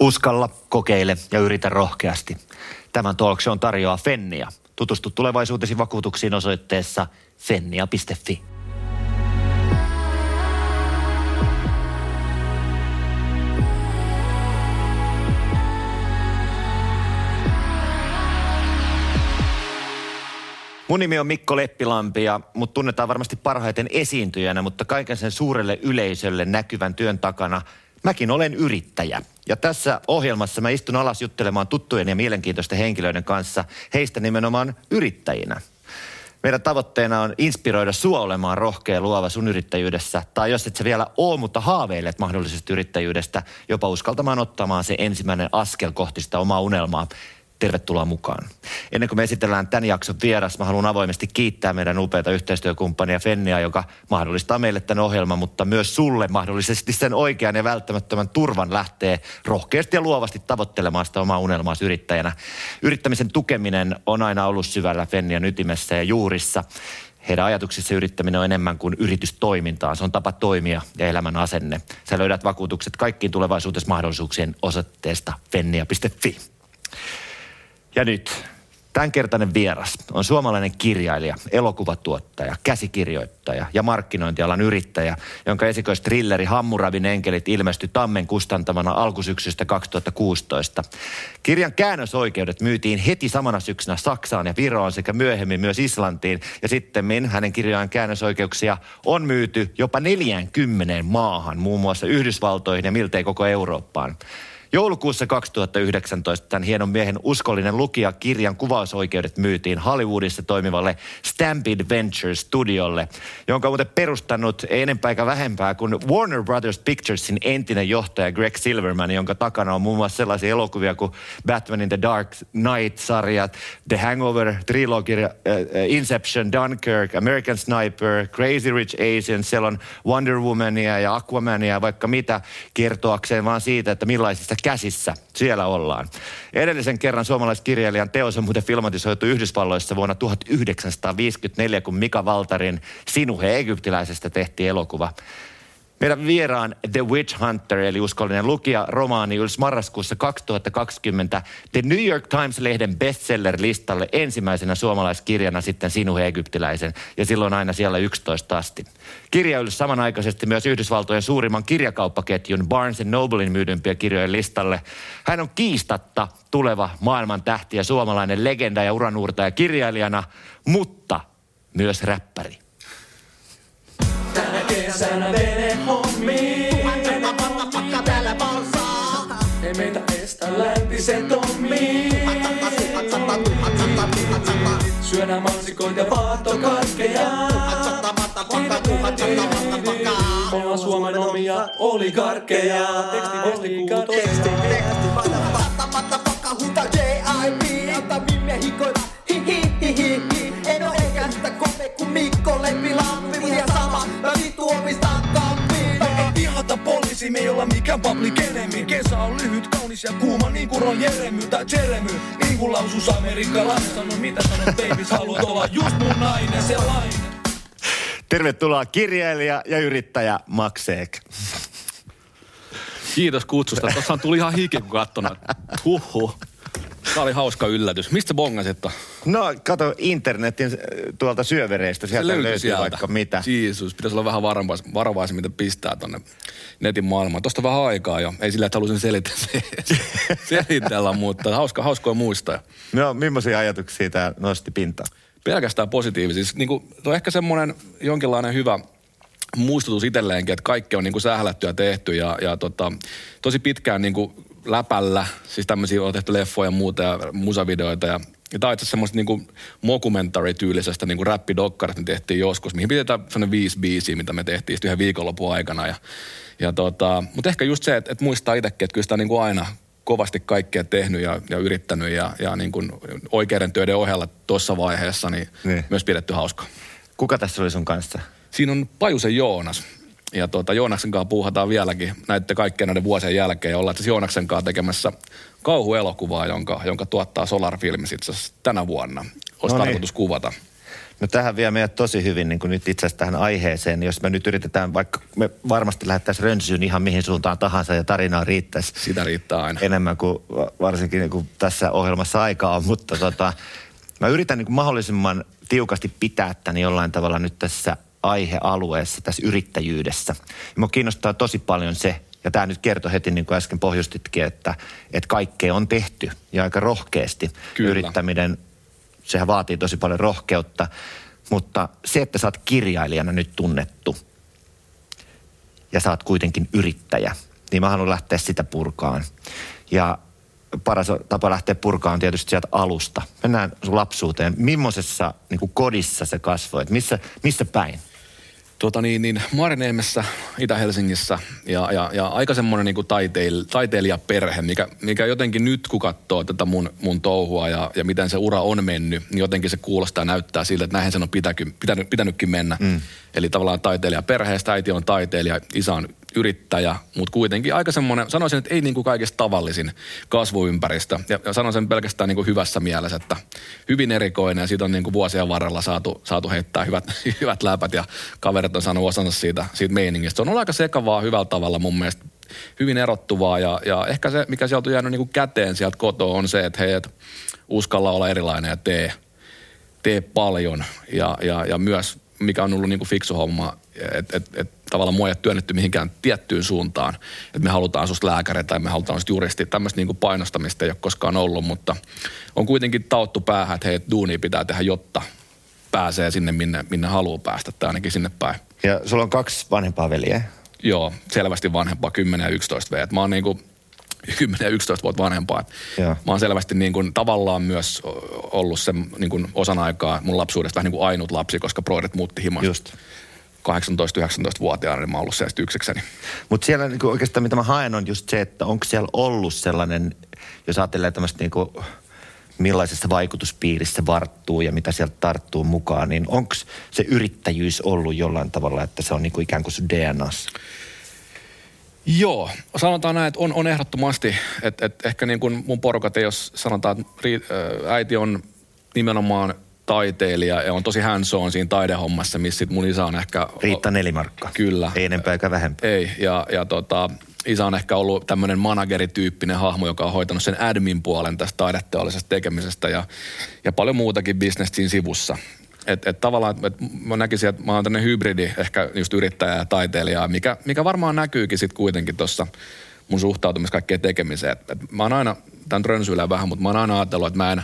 Uskalla, kokeile ja yritä rohkeasti. Tämän talk tarjoaa Fennia. Tutustu tulevaisuutesi vakuutuksiin osoitteessa fennia.fi. Mun nimi on Mikko Leppilampi ja mut tunnetaan varmasti parhaiten esiintyjänä, mutta kaiken sen suurelle yleisölle näkyvän työn takana mäkin olen yrittäjä. Ja tässä ohjelmassa mä istun alas juttelemaan tuttujen ja mielenkiintoisten henkilöiden kanssa heistä nimenomaan yrittäjinä. Meidän tavoitteena on inspiroida sua olemaan rohkea luova sun yrittäjyydessä. Tai jos et sä vielä oo, mutta haaveilet mahdollisesta yrittäjyydestä, jopa uskaltamaan ottamaan se ensimmäinen askel kohti sitä omaa unelmaa. Tervetuloa mukaan. Ennen kuin me esitellään tämän jakson vieras, mä haluan avoimesti kiittää meidän upeita yhteistyökumppania Fennia, joka mahdollistaa meille tämän ohjelman, mutta myös sulle mahdollisesti sen oikean ja välttämättömän turvan lähtee rohkeasti ja luovasti tavoittelemaan sitä omaa unelmaa yrittäjänä. Yrittämisen tukeminen on aina ollut syvällä Fennian ytimessä ja juurissa. Heidän ajatuksissa yrittäminen on enemmän kuin yritystoimintaa. Se on tapa toimia ja elämän asenne. Sä löydät vakuutukset kaikkiin tulevaisuudessa mahdollisuuksien osoitteesta fennia.fi. Ja nyt Tämänkertainen vieras on suomalainen kirjailija, elokuvatuottaja, käsikirjoittaja ja markkinointialan yrittäjä, jonka esikoistrilleri Hammurabin enkelit ilmestyi Tammen kustantamana alkusyksystä 2016. Kirjan käännösoikeudet myytiin heti samana syksynä Saksaan ja Viroon sekä myöhemmin myös Islantiin. Ja sitten hänen kirjaan käännösoikeuksia on myyty jopa 40 maahan, muun muassa Yhdysvaltoihin ja miltei koko Eurooppaan. Joulukuussa 2019 tämän hienon miehen uskollinen lukija kirjan kuvausoikeudet myytiin Hollywoodissa toimivalle Stampede Ventures studiolle, jonka on muuten perustanut ei enempää eikä vähempää kuin Warner Brothers Picturesin entinen johtaja Greg Silverman, jonka takana on muun muassa sellaisia elokuvia kuin Batman in the Dark Knight-sarjat, The Hangover, trilogia, äh, Inception, Dunkirk, American Sniper, Crazy Rich Asians, siellä on Wonder Womania ja Aquamania ja vaikka mitä kertoakseen vaan siitä, että millaisista käsissä siellä ollaan. Edellisen kerran suomalaiskirjailijan teos on muuten filmatisoitu Yhdysvalloissa vuonna 1954, kun Mika Valtarin Sinuhe Egyptiläisestä tehtiin elokuva. Meidän vieraan The Witch Hunter, eli uskollinen lukija, romaani ylsi marraskuussa 2020 The New York Times-lehden bestseller-listalle ensimmäisenä suomalaiskirjana sitten Sinuhe Egyptiläisen, ja silloin aina siellä 11 asti. Kirja ylsi samanaikaisesti myös Yhdysvaltojen suurimman kirjakauppaketjun Barnes Noblein myydympiä kirjojen listalle. Hän on kiistatta tuleva maailman tähti ja suomalainen legenda ja uranuurtaja kirjailijana, mutta myös räppäri. Tänä kesänä meitä estä läntisen tommi. Syödään mansikoit ja vaattokarkkeja. Olla Suomen omia oligarkkeja. Teksti, teksti, teksti, teksti. Huta J.I.P. Hikoilla. Hi, hi, hi, hi. En oo eikä sitä kome kuin Mikko Leppilampi. Poliisi, me ei olla mikään public enemy. Kesä on lyhyt, kaunis ja kuuma, niin kuin Ron Jeremy tai Jeremy. Niin kuin lausus amerikkalainen, sano mitä sanot, baby, haluat olla just mun nainen, sellainen. Tervetuloa kirjailija ja yrittäjä Makseek. Kiitos kutsusta. Tuossa tuli ihan hiki, kun katsonut. Huhhuh. Tämä oli hauska yllätys. Mistä bongasit? No, kato internetin äh, tuolta syövereistä. Sieltä löytyy sieltä. vaikka mitä. Jeesus, pitäisi olla vähän varovais, varovaisin, mitä pistää tonne netin maailmaan. Tuosta vähän aikaa jo. Ei sillä, että halusin selitellä, selitellä mutta hauska, hauskoa muistaa. No, millaisia ajatuksia tämä nosti pintaan? Pelkästään positiivisia. Siis, niin kuin, on ehkä semmoinen jonkinlainen hyvä muistutus itselleenkin, että kaikki on niin kuin sählätty ja tehty ja, ja tota, tosi pitkään niin kuin läpällä, siis tämmöisiä on tehty leffoja ja muuta ja musavideoita ja ja tämä on itse asiassa semmoista niinku mockumentary-tyylisestä niinku räppidokkarista tehtiin joskus, mihin pidetään sellainen viisi biisiä, mitä me tehtiin yhden viikonlopun aikana. Ja, ja tota, mutta ehkä just se, että, että muistaa itsekin, että kyllä sitä niinku aina kovasti kaikkea tehnyt ja, ja yrittänyt ja, ja niin kuin oikeiden töiden ohella tuossa vaiheessa niin, niin myös pidetty hauska. Kuka tässä oli sun kanssa? Siinä on Pajusen Joonas. Ja tuota, Joonaksen kanssa puuhataan vieläkin näiden kaikkien näiden vuosien jälkeen. Ja ollaan siis Joonaksen kanssa tekemässä kauhuelokuvaa, jonka, jonka tuottaa Solar Films itse tänä vuonna. Olisi no niin. tarkoitus kuvata. No tähän vie meidät tosi hyvin niin kuin nyt itse asiassa tähän aiheeseen. Jos me nyt yritetään, vaikka me varmasti lähdettäisiin rönsyyn ihan mihin suuntaan tahansa ja tarinaa riittäisi. Sitä riittää aina. Enemmän kuin varsinkin niin kuin tässä ohjelmassa aikaa on, mutta tota, mä yritän niin kuin mahdollisimman tiukasti pitää tämän jollain tavalla nyt tässä aihealueessa, tässä yrittäjyydessä. Mua kiinnostaa tosi paljon se, ja tämä nyt kertoi heti, niin kuin äsken pohjustitkin, että, että kaikkea on tehty ja aika rohkeasti. Kyllä. Yrittäminen, sehän vaatii tosi paljon rohkeutta, mutta se, että sä oot kirjailijana nyt tunnettu ja sä oot kuitenkin yrittäjä, niin mä haluan lähteä sitä purkaan. Ja paras tapa lähteä purkaan on tietysti sieltä alusta. Mennään sun lapsuuteen. Millaisessa niin kodissa se kasvoit? Missä, missä päin? tuota niin, niin Maarineemessä Itä-Helsingissä ja, ja, ja aika semmoinen niin taiteil, taiteilijaperhe, mikä, mikä jotenkin nyt kun katsoo tätä mun, mun touhua ja, ja miten se ura on mennyt, niin jotenkin se kuulostaa ja näyttää siltä, että näinhän sen on pitäky, pitänyt, pitänytkin mennä. Mm. Eli tavallaan taiteilijaperheestä, äiti on taiteilija, isä on yrittäjä, mutta kuitenkin aika semmoinen, sanoisin, että ei niin kuin kaikista tavallisin kasvuympäristö. Ja, ja sanon sen pelkästään niin kuin hyvässä mielessä, että hyvin erikoinen ja siitä on niin kuin vuosien varrella saatu, saatu heittää hyvät, hyvät läpät ja kaverit on saanut osansa siitä, siitä meiningistä. Se on ollut aika sekavaa hyvällä tavalla mun mielestä hyvin erottuvaa ja, ja ehkä se, mikä sieltä on jäänyt niin kuin käteen sieltä kotoa on se, että hei, et uskalla olla erilainen ja tee, tee paljon ja, ja, ja myös mikä on ollut niin kuin fiksu homma, että et, et, tavallaan mua ei ole työnnetty mihinkään tiettyyn suuntaan. Että me halutaan susta lääkäri tai me halutaan susta juristi. Tämmöistä niin painostamista ei ole koskaan ollut, mutta on kuitenkin tauttu päähän, että hei, duuni pitää tehdä, jotta pääsee sinne, minne, minne haluaa päästä, tai ainakin sinne päin. Ja sulla on kaksi vanhempaa veljeä? Joo, selvästi vanhempaa, 10 ja 11 V. Mä oon niin kuin 10 ja 11 vuotta vanhempaa. Joo. Mä oon selvästi niin kuin, tavallaan myös ollut sen niin kuin osan aikaa mun lapsuudesta vähän niin kuin ainut lapsi, koska broidet muutti himasta. Just. 18-19-vuotiaana, niin mä oon ollut siellä yksekseni. Mutta siellä niin oikeastaan mitä mä haen on just se, että onko siellä ollut sellainen, jos ajattelee tämmöistä niin kuin, millaisessa vaikutuspiirissä varttuu ja mitä sieltä tarttuu mukaan, niin onko se yrittäjyys ollut jollain tavalla, että se on niin kuin ikään kuin sun DNAs? Joo, sanotaan näin, että on, on ehdottomasti, että, että ehkä niin kuin mun porukat ei jos sanotaan, että äiti on nimenomaan taiteilija ja on tosi hands on siinä taidehommassa, missä sit mun isä on ehkä... Riitta nelimarkka. Kyllä. Ei enempää eikä vähempää. Ei, ja, ja tota, isä on ehkä ollut tämmöinen managerityyppinen hahmo, joka on hoitanut sen admin puolen tästä taideteollisesta tekemisestä ja, ja paljon muutakin bisnestä siinä sivussa. Että et tavallaan, että et mä näkisin, että mä oon tämmöinen hybridi, ehkä just yrittäjä ja taiteilija, mikä, mikä varmaan näkyykin sitten kuitenkin tuossa mun suhtautumisessa kaikkeen tekemiseen. Et, et mä oon aina, tämän trönsyillä vähän, mutta mä oon aina ajatellut, että mä en,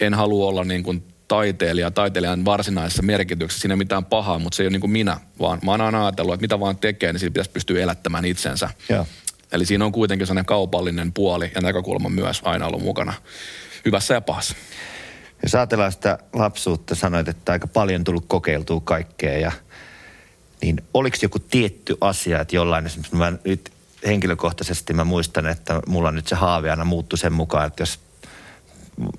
en halua olla niin kuin taiteilija, taiteilijan varsinaisessa merkityksessä, siinä ei mitään pahaa, mutta se ei ole niin kuin minä, vaan mä oon aina ajatellut, että mitä vaan tekee, niin siitä pitäisi pystyä elättämään itsensä. Ja. Eli siinä on kuitenkin sellainen kaupallinen puoli ja näkökulma myös aina ollut mukana hyvässä ja pahassa. Jos ajatellaan sitä lapsuutta, sanoit, että aika paljon tullut kokeiltua kaikkea ja niin oliko joku tietty asia, että jollain esimerkiksi mä nyt henkilökohtaisesti mä muistan, että mulla nyt se haave aina muuttui sen mukaan, että jos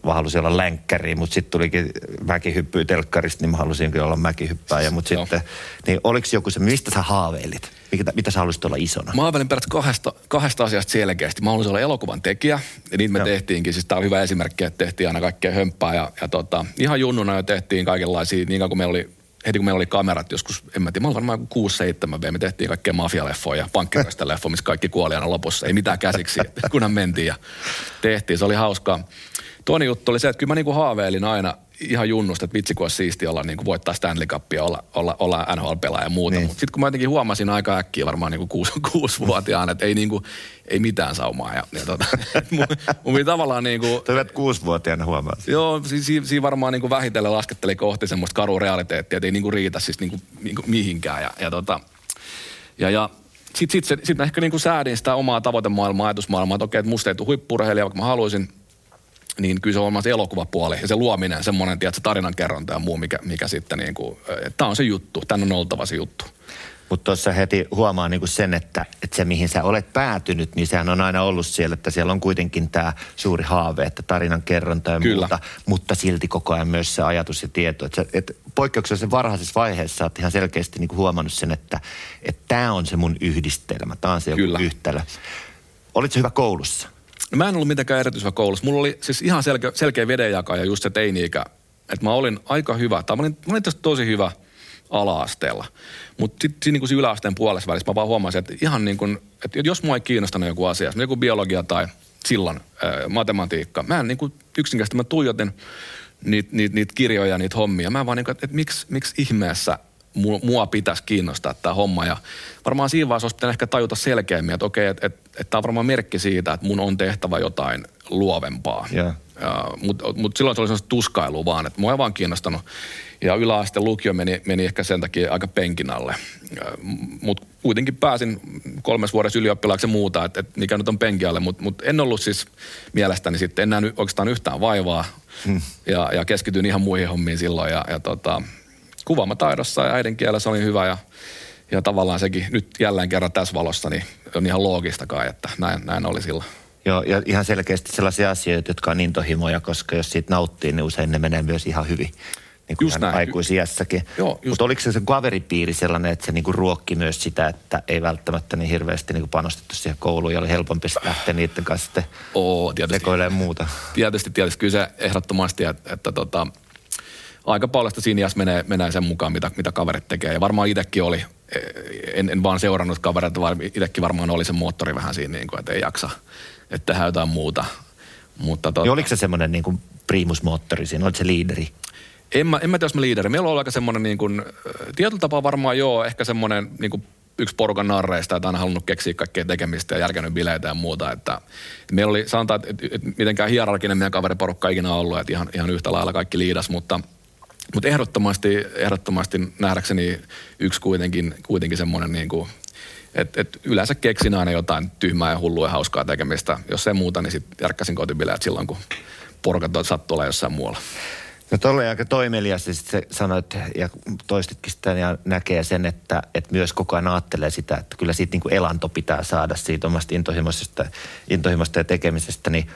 mä halusin olla länkkäri, mutta sitten tulikin mäkihyppyä telkkarista, niin mä halusin olla mäkihyppääjä. Mutta sitten, niin oliko joku se, mistä sä haaveilit? Mitä, mitä sä haluaisit olla isona? Mä haaveilin periaatteessa kahdesta, kahdesta asiasta selkeästi. Mä haluaisin olla elokuvan tekijä, ja niitä me Joo. tehtiinkin. Siis tää on hyvä esimerkki, että tehtiin aina kaikkea hömppää. Ja, ja tota, ihan junnuna jo tehtiin kaikenlaisia, niin kuin meillä oli heti kun meillä oli kamerat joskus, en mä tiedä, mä olin varmaan 6-7 me tehtiin kaikkea mafialeffoja, pankkiryöstä leffoja, missä kaikki kuoli aina lopussa. Ei mitään käsiksi, kunhan mentiin ja tehtiin. Se oli hauskaa. Toinen juttu oli se, että kyllä mä niinku haaveilin aina ihan junnusta, että vitsi kun olisi siisti olla niin kuin voittaa Stanley Cupia, olla, olla, olla NHL-pelaaja ja muuta. Niin. Mutta sitten kun mä jotenkin huomasin aika äkkiä varmaan niin kuin kuusi, kuusi-vuotiaana, että ei, niin kuin, ei mitään saumaa. Ja, ja tota, mun, mun tavallaan niin kuin... Toivat kuusi-vuotiaana huomaa. Joo, siinä si, si varmaan niin kuin vähitellen lasketteli kohti semmoista karua realiteettia, että ei niin kuin riitä siis niin kuin, niin kuin mihinkään. Ja, ja, tota, ja, ja sitten sit, sit mä ehkä niin kuin säädin sitä omaa tavoitemaailmaa, ajatusmaailmaa, että okei, että musta ei tule huippurheilija, vaikka mä haluaisin – niin kyllä se on se elokuvapuoli ja se luominen, semmoinen tiedätkö, tarinankerronta ja muu, mikä, mikä sitten niin kuin, tämä on se juttu, tämän on oltava se juttu. Mutta tuossa heti huomaa niinku sen, että, että se mihin sä olet päätynyt, niin sehän on aina ollut siellä, että siellä on kuitenkin tämä suuri haave, että tarinan kerronta ja Kyllä. muuta, mutta silti koko ajan myös se ajatus ja tieto. Että, että poikkeuksellisen varhaisessa vaiheessa olet ihan selkeästi niinku huomannut sen, että tämä on se mun yhdistelmä, tämä on se Kyllä. joku yhtälö. Olitko hyvä koulussa? No mä en ollut mitenkään erityisessä koulussa. Mulla oli siis ihan selkeä, selkeä vedenjakaja just se teini-ikä että mä olin aika hyvä, tai mä olin, mä olin tosi hyvä ala-asteella. Mutta sitten niin siinä yläasteen puolessa välissä mä vaan huomasin, että ihan niin kuin, että jos mua ei kiinnostanut joku asia, joku biologia tai silloin ää, matematiikka, mä en niin kuin yksinkertaisesti mä tuijotin niitä niit, niit kirjoja, niitä hommia. Mä vaan niin kuin, että, että miksi, miksi ihmeessä mua pitäisi kiinnostaa tämä homma. Ja varmaan siinä vaiheessa olisi ehkä tajuta selkeämmin, että okei, että, että, että tämä on varmaan merkki siitä, että mun on tehtävä jotain luovempaa. Yeah. Mutta mut silloin se oli sellaista tuskailua vaan, että mua ei vaan kiinnostanut. Ja yläaste lukio meni, meni ehkä sen takia aika penkin alle. Mutta kuitenkin pääsin kolmes vuodessa ylioppilaaksi ja muuta, että et mikä nyt on penkin alle. Mutta mut en ollut siis mielestäni sitten, en nähnyt oikeastaan yhtään vaivaa. Hmm. Ja, ja keskityin ihan muihin hommiin silloin. Ja, ja tota, kuvaamataidossa ja äidinkielessä oli hyvä ja, ja tavallaan sekin nyt jälleen kerran tässä valossa niin on ihan loogista kai, että näin, näin oli silloin. Joo, ja ihan selkeästi sellaisia asioita, jotka on intohimoja, koska jos siitä nauttii, niin usein ne menee myös ihan hyvin. Niin kuin Just näin. aikuisiässäkin. Mutta oliko se se kaveripiiri sellainen, että se niinku ruokki myös sitä, että ei välttämättä niin hirveästi niinku panostettu siihen kouluun ja oli helpompi lähteä niiden kanssa sitten Oo, muuta? Tietysti, tietysti. Kyllä se ehdottomasti, että, että tota, aika paljon siinä menee, menee sen mukaan, mitä, mitä kaverit tekee. Ja varmaan itsekin oli, en, en vaan seurannut kavereita, vaan itsekin varmaan oli se moottori vähän siinä, niin kuin, että ei jaksa, että tehdään jotain muuta. Mutta tota, niin oliko se semmoinen niin kuin primusmoottori siinä, oliko se liideri? En mä, en mä tiedä, jos mä liideri. Meillä on aika semmoinen niin kuin, tietyllä tapaa varmaan joo, ehkä semmoinen niin kuin yksi porukan narreista, että aina halunnut keksiä kaikkea tekemistä ja järkännyt bileitä ja muuta. Että meillä oli, sanotaan, että, että, että mitenkään hierarkinen meidän kaveriporukka ikinä ollut, että ihan, ihan yhtä lailla kaikki liidas, mutta – mutta ehdottomasti, ehdottomasti nähdäkseni yksi kuitenkin, kuitenkin semmoinen niin kuin, että et yleensä keksin aina jotain tyhmää ja hullua ja hauskaa tekemistä. Jos ei muuta, niin sitten järkkäsin kotibileet silloin, kun porukat sattuu olla jossain muualla. No tuolla aika toimeliasti sitten sanoit ja toistitkin sitä ja näkee sen, että, että myös koko ajan ajattelee sitä, että kyllä siitä niin kuin elanto pitää saada siitä omasta intohimoisesta, intohimoista ja tekemisestä. Niin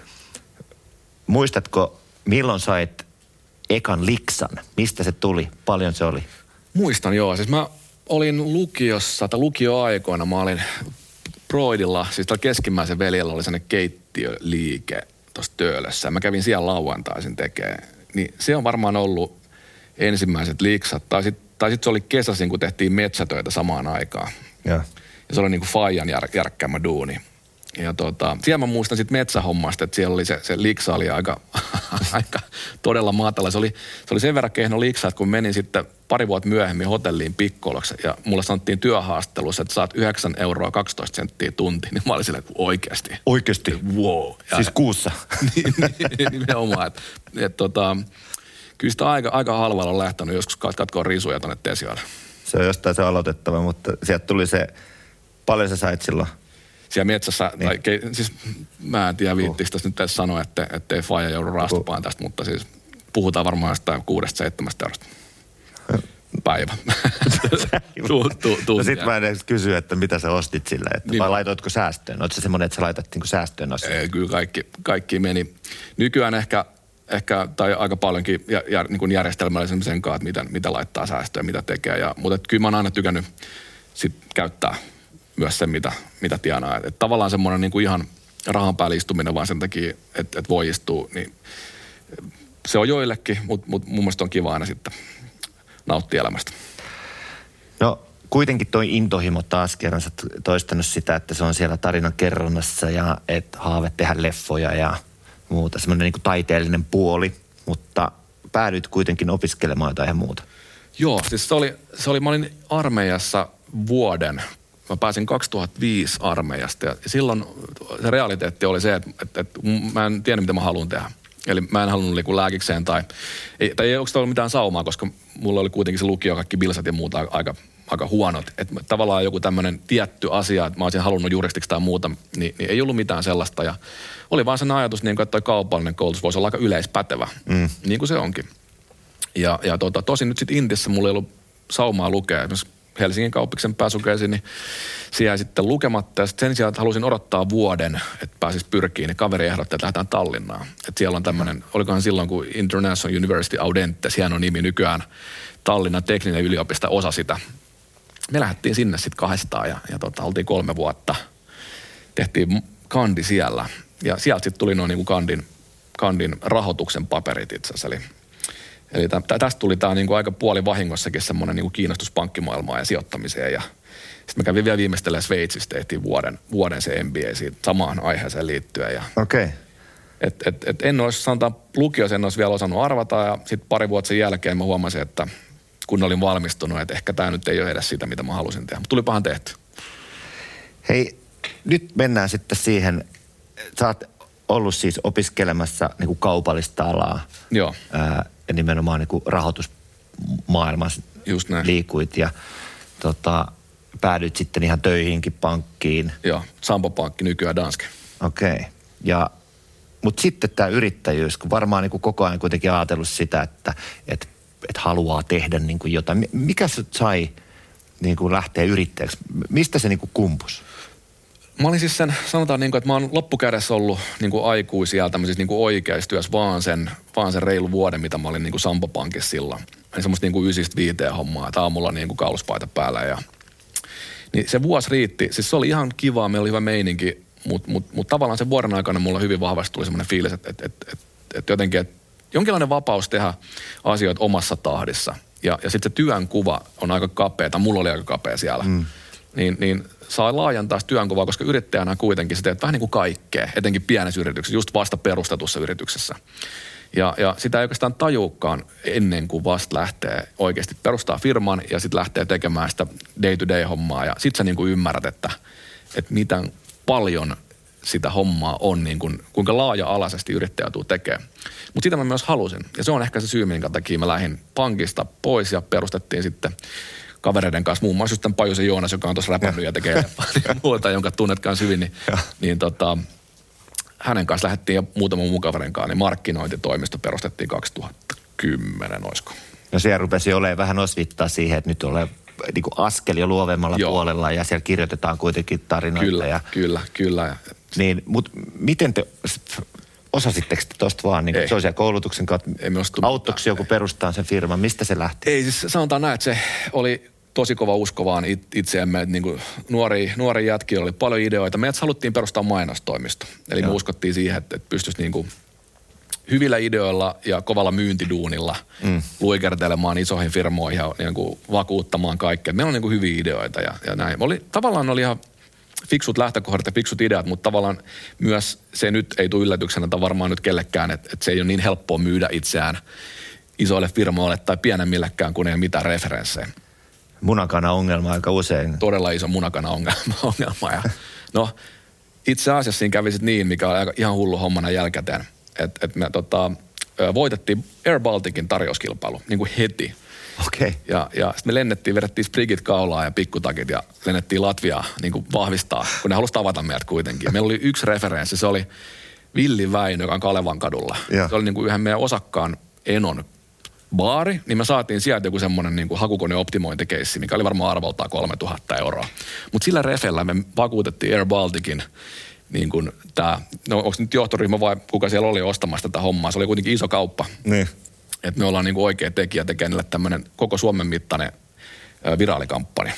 muistatko, milloin sait ekan liksan? Mistä se tuli? Paljon se oli? Muistan joo. Siis mä olin lukiossa, tai lukioaikoina mä olin Broidilla, siis tällä keskimmäisen veljellä oli sellainen keittiöliike tuossa Töölössä. Mä kävin siellä lauantaisin tekemään. Niin se on varmaan ollut ensimmäiset liksat. Tai sitten tai sit se oli kesäsin, kun tehtiin metsätöitä samaan aikaan. Ja, ja se oli niin kuin Fajan jär, järkkäämä duuni. Ja tota, siellä mä muistan sitten metsähommasta, että siellä oli se, se liksa oli aika, aika todella matala. Se oli, se oli sen verran kehno liksa, että kun menin sitten pari vuotta myöhemmin hotelliin pikkoloksi ja mulle sanottiin työhaastattelussa, että saat 9 euroa 12 senttiä tunti, niin mä olin silleen, oikeasti. Oikeasti? Wow. Ja, siis kuussa? niin, niin, nimenomaan. Että, et, tota, kyllä sitä aika, aika halvalla on lähtenyt joskus katkoa risuja tuonne Tesioille. Se on jostain se aloitettava, mutta sieltä tuli se, paljon sä sait silloin? Siellä metsässä, niin. tai ke, siis mä en tiedä viittiinkö tässä nyt edes sanoa, että ettei faija joudu rastupaan tästä, mutta siis puhutaan varmaan jostain kuudesta seitsemästä eurosta päivä. tu, tu, tu, no sit mä en edes kysy, että mitä sä ostit sillä, että niin. vai laitoitko säästöön? Oletko se semmoinen, että sä laitat niin säästöön asioita? Ei, kyllä kaikki, kaikki meni. Nykyään ehkä, ehkä tai aika paljonkin jär, jär, niin järjestelmällisen sen kanssa, että mitä, mitä laittaa säästöön, mitä tekee. Ja, mutta kyllä mä oon aina tykännyt sit käyttää myös se, mitä, mitä tienaa. Että tavallaan semmoinen niin kuin ihan rahan päälle istuminen vaan sen takia, että, että voi istua, niin se on joillekin, mutta, mutta mun mielestä on kiva aina sitten nauttia elämästä. No kuitenkin toi intohimo taas kerran, sä toistanut sitä, että se on siellä tarinan kerronnassa ja että haave tehdä leffoja ja muuta, semmoinen niin taiteellinen puoli, mutta päädyit kuitenkin opiskelemaan jotain ihan muuta. Joo, siis se oli, se oli, mä olin armeijassa vuoden mä pääsin 2005 armeijasta ja silloin se realiteetti oli se, että, että, että mä en tiedä, mitä mä haluan tehdä. Eli mä en halunnut liikkua lääkikseen tai, ei, tai ei ollut mitään saumaa, koska mulla oli kuitenkin se lukio, kaikki bilsat ja muuta aika, aika huonot. Että tavallaan joku tämmöinen tietty asia, että mä olisin halunnut juristiksi tai muuta, niin, niin, ei ollut mitään sellaista. Ja oli vaan sen ajatus, niin kuin, että toi kaupallinen koulutus voisi olla aika yleispätevä, mm. niin kuin se onkin. Ja, ja tota, tosin nyt sitten Intissä mulla ei ollut saumaa lukea. Esimerkiksi Helsingin kauppiksen pääsukeisiin, niin siellä sitten lukematta. Ja sen sijaan, että halusin odottaa vuoden, että pääsis pyrkiin, niin kaveri ehdotti, että lähdetään Tallinnaan. Että siellä on tämmöinen, olikohan silloin, kun International University Audentes, hieno nimi nykyään, Tallinnan tekninen yliopisto osa sitä. Me lähdettiin sinne sitten kahdestaan ja, ja tota, oltiin kolme vuotta. Tehtiin kandi siellä. Ja sieltä sitten tuli noin niin kuin kandin, kandin rahoituksen paperit itse asiassa. Eli Eli tä, tästä tuli tämä niinku aika puoli vahingossakin semmoinen niinku kiinnostus pankkimaailmaan ja sijoittamiseen. Ja sitten mä kävin vielä viimeistellä Sveitsissä, tehtiin vuoden, vuoden se MBA siitä samaan aiheeseen liittyen. Ja. Okay. et, et, et en olisi, sanotaan, lukiossa en olisi vielä osannut arvata ja sitten pari vuotta sen jälkeen mä huomasin, että kun olin valmistunut, että ehkä tämä nyt ei ole edes sitä, mitä mä halusin tehdä. Mutta tulipahan tehty. Hei, nyt mennään sitten siihen, sä oot ollut siis opiskelemassa niin kuin kaupallista alaa. Joo. Ää, ja nimenomaan niin kuin rahoitusmaailmassa Just näin. liikuit ja tota, päädyit sitten ihan töihinkin pankkiin. Joo, Sampo Pankki, nykyään Danske. Okei. Okay. Ja, mutta sitten tämä yrittäjyys, kun varmaan niin kuin koko ajan kuitenkin ajatellut sitä, että et, et haluaa tehdä niin kuin jotain. Mi- Mikä sut sai niin kuin lähteä yrittäjäksi? Mistä se niin kuin kumpus? Mä olin siis sen, sanotaan niin kuin, että mä oon loppukädessä ollut niin kuin aikuisia tämmöisissä niin kuin oikeissa työssä vaan sen, vaan sen reilu vuoden, mitä mä olin niin kuin Sampo Pankissa silloin. Eli semmoista niin kuin ysistä viiteen hommaa, että aamulla niin kuin kauluspaita päällä ja niin se vuosi riitti. Siis se oli ihan kiva, meillä oli hyvä meininki, mutta mut, mut tavallaan sen vuoden aikana mulla hyvin vahvasti tuli semmoinen fiilis, että et, et, et, et jotenkin, että jonkinlainen vapaus tehdä asioita omassa tahdissa. Ja, ja sitten se työnkuva on aika kapea, tai mulla oli aika kapea siellä. Mm. Niin, niin saa laajentaa sitä työnkuvaa, koska yrittäjänä kuitenkin sä teet vähän niin kuin kaikkea, etenkin pienessä yrityksessä, just vasta perustetussa yrityksessä. Ja, ja sitä ei oikeastaan tajuukaan ennen kuin vasta lähtee oikeasti perustaa firman ja sitten lähtee tekemään sitä day-to-day-hommaa. Ja sitten sä niin kuin ymmärrät, että, että miten paljon sitä hommaa on, niin kuin, kuinka laaja-alaisesti yrittäjä tuu tekemään. Mutta sitä mä myös halusin. Ja se on ehkä se syy, minkä takia mä lähdin pankista pois ja perustettiin sitten kavereiden kanssa, muun muassa just tämän Pajusen Joonas, joka on tuossa räpännyt ja tekee ja muuta, jonka tunnet kanssa hyvin, niin, niin tota, hänen kanssa lähdettiin ja muutaman muun kaverin kanssa, niin markkinointitoimisto perustettiin 2010, olisiko. No siellä rupesi olemaan vähän osvittaa siihen, että nyt ole niin kuin askel jo luovemmalla Joo. puolella ja siellä kirjoitetaan kuitenkin tarinoita. Kyllä, Ja, kyllä, kyllä. niin, mutta miten te, osasitteko te tuosta vaan, niin se koulutuksen kautta, Ei auttoiko joku perustaa sen firman, mistä se lähti? Ei siis sanotaan näin, että se oli tosi kova usko vaan it- itseämme, että niin nuori, nuori jätki oli paljon ideoita. Me haluttiin perustaa mainostoimisto. Eli me Joo. uskottiin siihen, että, että pystyisi niin kuin hyvillä ideoilla ja kovalla myyntiduunilla mm. luikertelemaan isoihin firmoihin ja niin kuin vakuuttamaan kaikkea. Meillä on niin kuin hyviä ideoita ja, ja näin. Oli, tavallaan oli ihan fiksut lähtökohdat ja fiksut ideat, mutta tavallaan myös se nyt ei tule yllätyksenä, tai varmaan nyt kellekään, että, että se ei ole niin helppoa myydä itseään isoille firmoille tai pienemmillekään, kun ei ole mitään referenssejä. Munakana ongelma aika usein. Todella iso munakana ongelma. ongelma. Ja, no, itse asiassa siinä kävi niin, mikä aika ihan hullu hommana jälkikäteen, että et me tota, voitettiin Air Balticin tarjouskilpailu niin kuin heti. Okei. Okay. Ja, ja sitten me lennettiin, vedettiin sprigit kaulaa ja pikkutakit ja lennettiin Latviaa niin kuin vahvistaa, kun ne halusi tavata meidät kuitenkin. Meillä oli yksi referenssi, se oli Villi Väinö, joka on Kalevan kadulla. Joo. Se oli niin kuin yhden meidän osakkaan Enon baari, niin me saatiin sieltä joku semmoinen niin hakukone optimointikeissi, mikä oli varmaan arvoltaan 3000 euroa. Mutta sillä refellä me vakuutettiin Air Balticin niin kuin tämä, no onko nyt johtoryhmä vai kuka siellä oli ostamassa tätä hommaa, se oli kuitenkin iso kauppa. Niin. Että me ollaan niinku oikea tekijä niille tämmöinen koko Suomen mittainen viraalikampanja.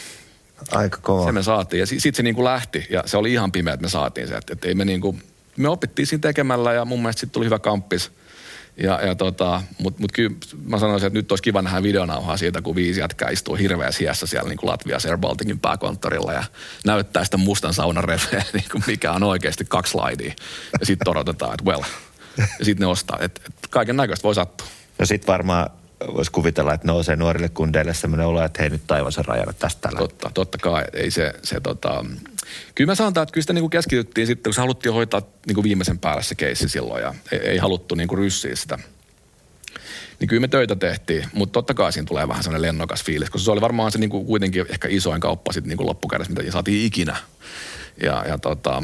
Aika kova. Se me saatiin ja sitten se niinku lähti ja se oli ihan pimeä, että me saatiin se. Että et ei me niinku, me opittiin siinä tekemällä ja mun mielestä sitten tuli hyvä kamppis. Ja, ja tota, mutta mut kyllä mä sanoisin, että nyt olisi kiva nähdä videonauhaa siitä, kun viisi jätkää istuu hirveä hiessä siellä niin kuin Latviassa Air Balticin pääkonttorilla ja näyttää sitä mustan saunan refeä, niin kuin mikä on oikeasti kaksi slaidia. Ja sitten odotetaan, että well. Ja sitten ne ostaa. Et, et kaiken näköistä voi sattua. No sit varmaan voisi kuvitella, että nousee nuorille kundeille sellainen olo, että hei nyt taivas on rajalla tästä lähtien. Totta, totta kai. Ei se, se tota... Kyllä mä sanotaan, että kyllä sitä niinku keskityttiin sitten, kun se haluttiin hoitaa niinku viimeisen päälle se keissi silloin ja ei, ei haluttu niinku ryssiä sitä. Niin kyllä me töitä tehtiin, mutta totta kai siinä tulee vähän sellainen lennokas fiilis, koska se oli varmaan se niinku kuitenkin ehkä isoin kauppa sitten niinku loppukädessä, mitä saatiin ikinä. Ja, ja tota,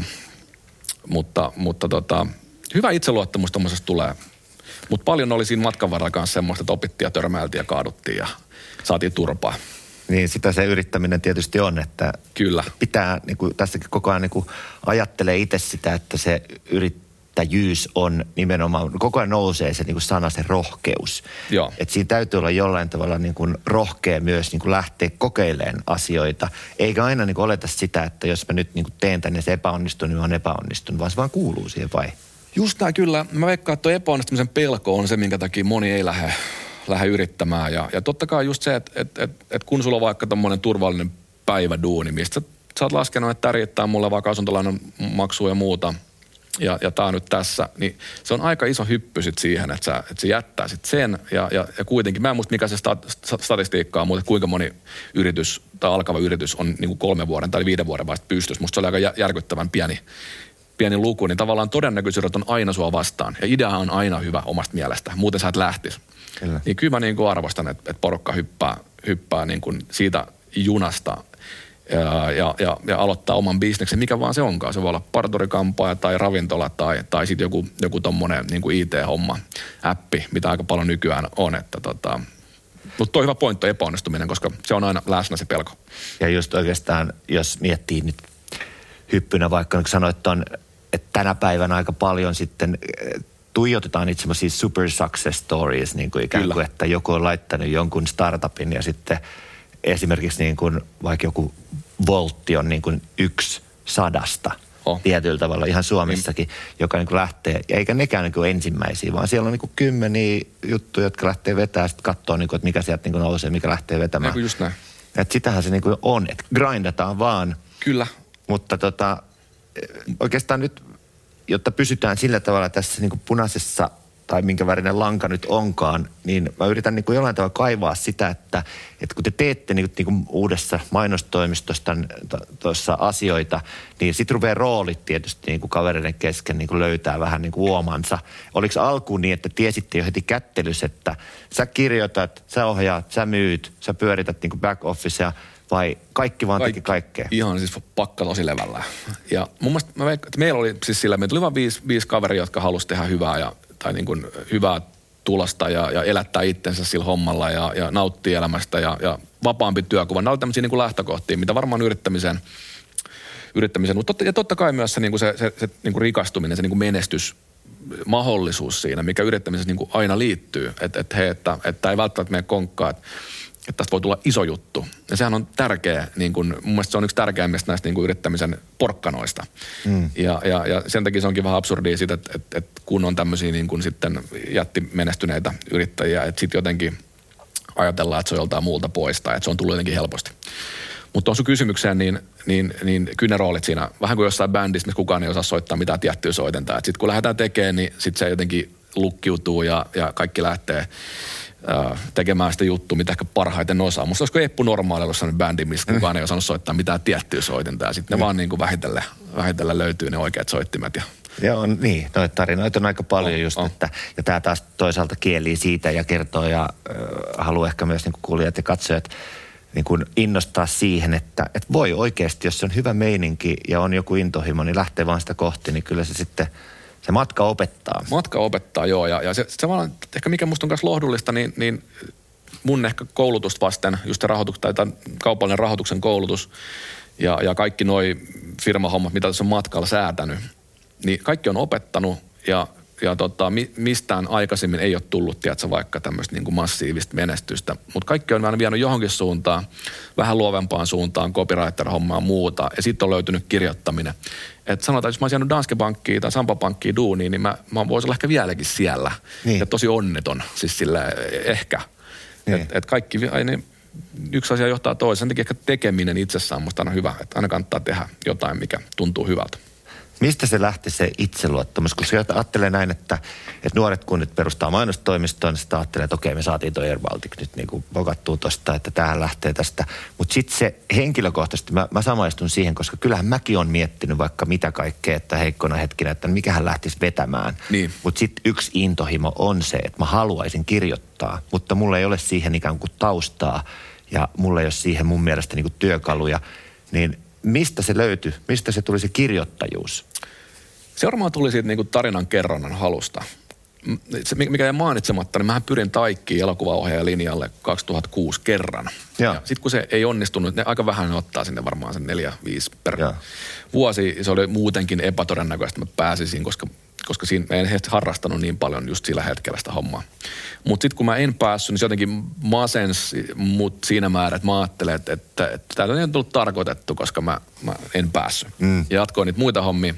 mutta, mutta tota, hyvä itseluottamus tuommoisesta tulee. Mutta paljon oli siinä matkan varrella kanssa semmoista, että opittiin ja törmäiltiin ja kaaduttiin ja saatiin turpaa. Niin sitä se yrittäminen tietysti on, että Kyllä. pitää niin kuin, tässäkin koko ajan niin kuin, ajattelee itse sitä, että se yrittäjyys on nimenomaan, koko ajan nousee se niin kuin sana, se rohkeus. Joo. Et siinä täytyy olla jollain tavalla niin kuin rohkea myös niin kuin lähteä kokeilemaan asioita. Eikä aina niin kuin oleta sitä, että jos mä nyt niin kuin teen tänne se epäonnistuu, niin mä oon epäonnistunut, vaan se vaan kuuluu siihen vai? Just näin kyllä. Mä veikkaan, että epäonnistumisen pelko on se, minkä takia moni ei lähde lähde yrittämään. Ja, ja totta kai just se, että et, et, et kun sulla on vaikka tämmöinen turvallinen päiväduuni, mistä sä, sä oot laskenut, että tämä riittää mulle vaikka asuntolainan maksua ja muuta, ja, ja tämä on nyt tässä, niin se on aika iso hyppy sit siihen, että sä, että sä jättää sit sen. Ja, ja, ja kuitenkin, mä en muista mikä se stat, statistiikka on, mutta kuinka moni yritys tai alkava yritys on niin kuin kolmen vuoden tai viiden vuoden vasta pystyssä. Musta se oli aika järkyttävän pieni, pieni luku, niin tavallaan todennäköisyydet on aina sua vastaan. Ja idea on aina hyvä omasta mielestä, muuten sä et lähtisi. Kyllä. Niin kyllä mä niin kuin arvostan, että, että porukka hyppää, hyppää niin kuin siitä junasta ja, ja, ja, ja aloittaa oman bisneksen, mikä vaan se onkaan. Se voi olla parturikampaaja tai ravintola tai, tai sitten joku, joku tommonen niin kuin IT-homma, appi, mitä aika paljon nykyään on. Että tota, mutta tuo hyvä pointti on epäonnistuminen, koska se on aina läsnä se pelko. Ja just oikeastaan, jos miettii nyt hyppynä vaikka, niin sanoit on, että tänä päivänä aika paljon sitten eh, tuijotetaan itse asiassa super success stories, niin kuin ikään kuin, Kyllä. että joku on laittanut jonkun startupin ja sitten esimerkiksi niin kuin vaikka joku voltti on niin kuin yksi sadasta oh. tietyllä tavalla ihan Suomessakin, niin. joka niin kuin lähtee, ja eikä nekään niin kuin ensimmäisiä, vaan siellä on niin kuin kymmeniä juttuja, jotka lähtee vetämään, sitten katsoo, niin kuin, että mikä sieltä niin kuin nousee, mikä lähtee vetämään. Niin just näin. Että sitähän se niin kuin on, että grindataan vaan. Kyllä. Mutta tota, oikeastaan nyt, jotta pysytään sillä tavalla tässä niin kuin punaisessa tai minkä värinen lanka nyt onkaan, niin mä yritän niin kuin jollain tavalla kaivaa sitä, että, että kun te teette niin kuin, niin kuin uudessa mainostoimistossa tuossa asioita, niin sitten rupeaa roolit tietysti niin kuin kavereiden kesken niin kuin löytää vähän niin kuin uomansa. Oliko alkuun niin, että tiesitte jo heti kättelys, että sä kirjoitat, sä ohjaat, sä myyt, sä pyörität niin kuin back officea, vai kaikki vaan kaikki. teki kaikkea? Ihan siis pakka tosi levällä. Ja mun mielestä mä veik, että meillä oli siis sillä, meillä tuli vain viisi, viisi kaveria, jotka halusivat tehdä hyvää ja tai niin kuin hyvää tulosta ja, ja elättää itsensä sillä hommalla ja, ja nauttia elämästä ja, ja vapaampi työkuva. Nämä ovat tämmöisiä niin kuin lähtökohtia, mitä varmaan yrittämisen, yrittämisen mutta totta, ja totta kai myös se, niin kuin se, se, se niin kuin rikastuminen, se niin kuin menestys, mahdollisuus siinä, mikä yrittämisessä niin kuin aina liittyy. Että et, hei, että, että ei välttämättä mene konkkaa, että että tästä voi tulla iso juttu. Ja sehän on tärkeä, niin kun, mun mielestä se on yksi tärkeimmistä näistä niin kuin yrittämisen porkkanoista. Mm. Ja, ja, ja, sen takia se onkin vähän absurdia siitä, että, että, että kun on tämmöisiä niin kuin sitten jättimenestyneitä yrittäjiä, että sitten jotenkin ajatellaan, että se on joltain muulta pois tai että se on tullut jotenkin helposti. Mutta on sun kysymykseen, niin, niin, niin kyllä ne roolit siinä, vähän kuin jossain bändissä, missä kukaan ei osaa soittaa mitään tiettyä soitentaa. Sitten kun lähdetään tekemään, niin sitten se jotenkin lukkiutuu ja, ja kaikki lähtee tekemään sitä juttua, mitä ehkä parhaiten osaa. Musta olisiko Eppu Normaali ollut sellainen bändi, missä kukaan ei osannut soittaa mitään tiettyä soitinta. Ja sitten ne mm. vaan niin kuin vähitellen, vähitellen löytyy ne oikeat soittimet. Ja... Joo, niin. Noita tarinoita on aika paljon on, just, on. että, ja tämä taas toisaalta kielii siitä ja kertoo ja äh, haluaa ehkä myös niin kuulijat ja katsojat niin kuin innostaa siihen, että, että voi oikeasti, jos se on hyvä meininki ja on joku intohimo, niin lähtee vaan sitä kohti, niin kyllä se sitten – se matka opettaa. Matka opettaa, joo. Ja, ja se, vaan, ehkä mikä musta on myös lohdullista, niin, niin mun ehkä koulutusta vasten, just se rahoitus, tai kaupallinen rahoituksen koulutus ja, ja kaikki noi firmahommat, mitä tässä on matkalla säätänyt, niin kaikki on opettanut ja ja tota, mi, mistään aikaisemmin ei ole tullut, tiedätkö, vaikka tämmöistä niin kuin massiivista menestystä. Mutta kaikki on aina vienyt johonkin suuntaan, vähän luovempaan suuntaan, copywriter-hommaa muuta. Ja sitten on löytynyt kirjoittaminen. Et sanotaan, että jos mä olisin jäänyt Danske Bankkiin tai Sampa Pankkiin duuniin, niin mä, mä voisin olla ehkä vieläkin siellä. Niin. Ja tosi onneton, siis sillä ehkä. Niin. Et, et kaikki, niin, yksi asia johtaa toiseen. Sen takia ehkä tekeminen itsessään on musta aina hyvä. Että aina kannattaa tehdä jotain, mikä tuntuu hyvältä. Mistä se lähti se itseluottamus? Kun se ajattelee näin, että, että nuoret kunnit perustaa mainostoimistoon, niin sitten ajattelee, että okei, me saatiin tuo Air Baltic nyt niin kuin vokattua tosta, että tähän lähtee tästä. Mutta sitten se henkilökohtaisesti, mä, mä samaistun siihen, koska kyllähän mäkin on miettinyt vaikka mitä kaikkea, että heikkona hetkinä, että mikähän lähtisi vetämään. Niin. Mutta sitten yksi intohimo on se, että mä haluaisin kirjoittaa, mutta mulla ei ole siihen ikään kuin taustaa ja mulla ei ole siihen mun mielestä niin kuin työkaluja. Niin mistä se löytyi? Mistä se tuli se kirjoittajuus? Se varmaan tuli siitä niin kuin tarinan kerronnan halusta. Se, mikä jäi mainitsematta, niin mähän pyrin taikkiin elokuvaohjaajan linjalle 2006 kerran. Sitten kun se ei onnistunut, ne aika vähän ottaa sinne varmaan sen neljä, viisi per ja. vuosi. Se oli muutenkin epätodennäköistä, että mä pääsisin, koska, koska siinä en harrastanut niin paljon just sillä hetkellä sitä hommaa. Mutta sitten kun mä en päässyt, niin se jotenkin masens mut siinä määrin, että mä ajattelen, että, että, että tämä ei tullut tarkoitettu, koska mä, mä en päässyt. Mm. Ja jatkoin niitä muita hommia.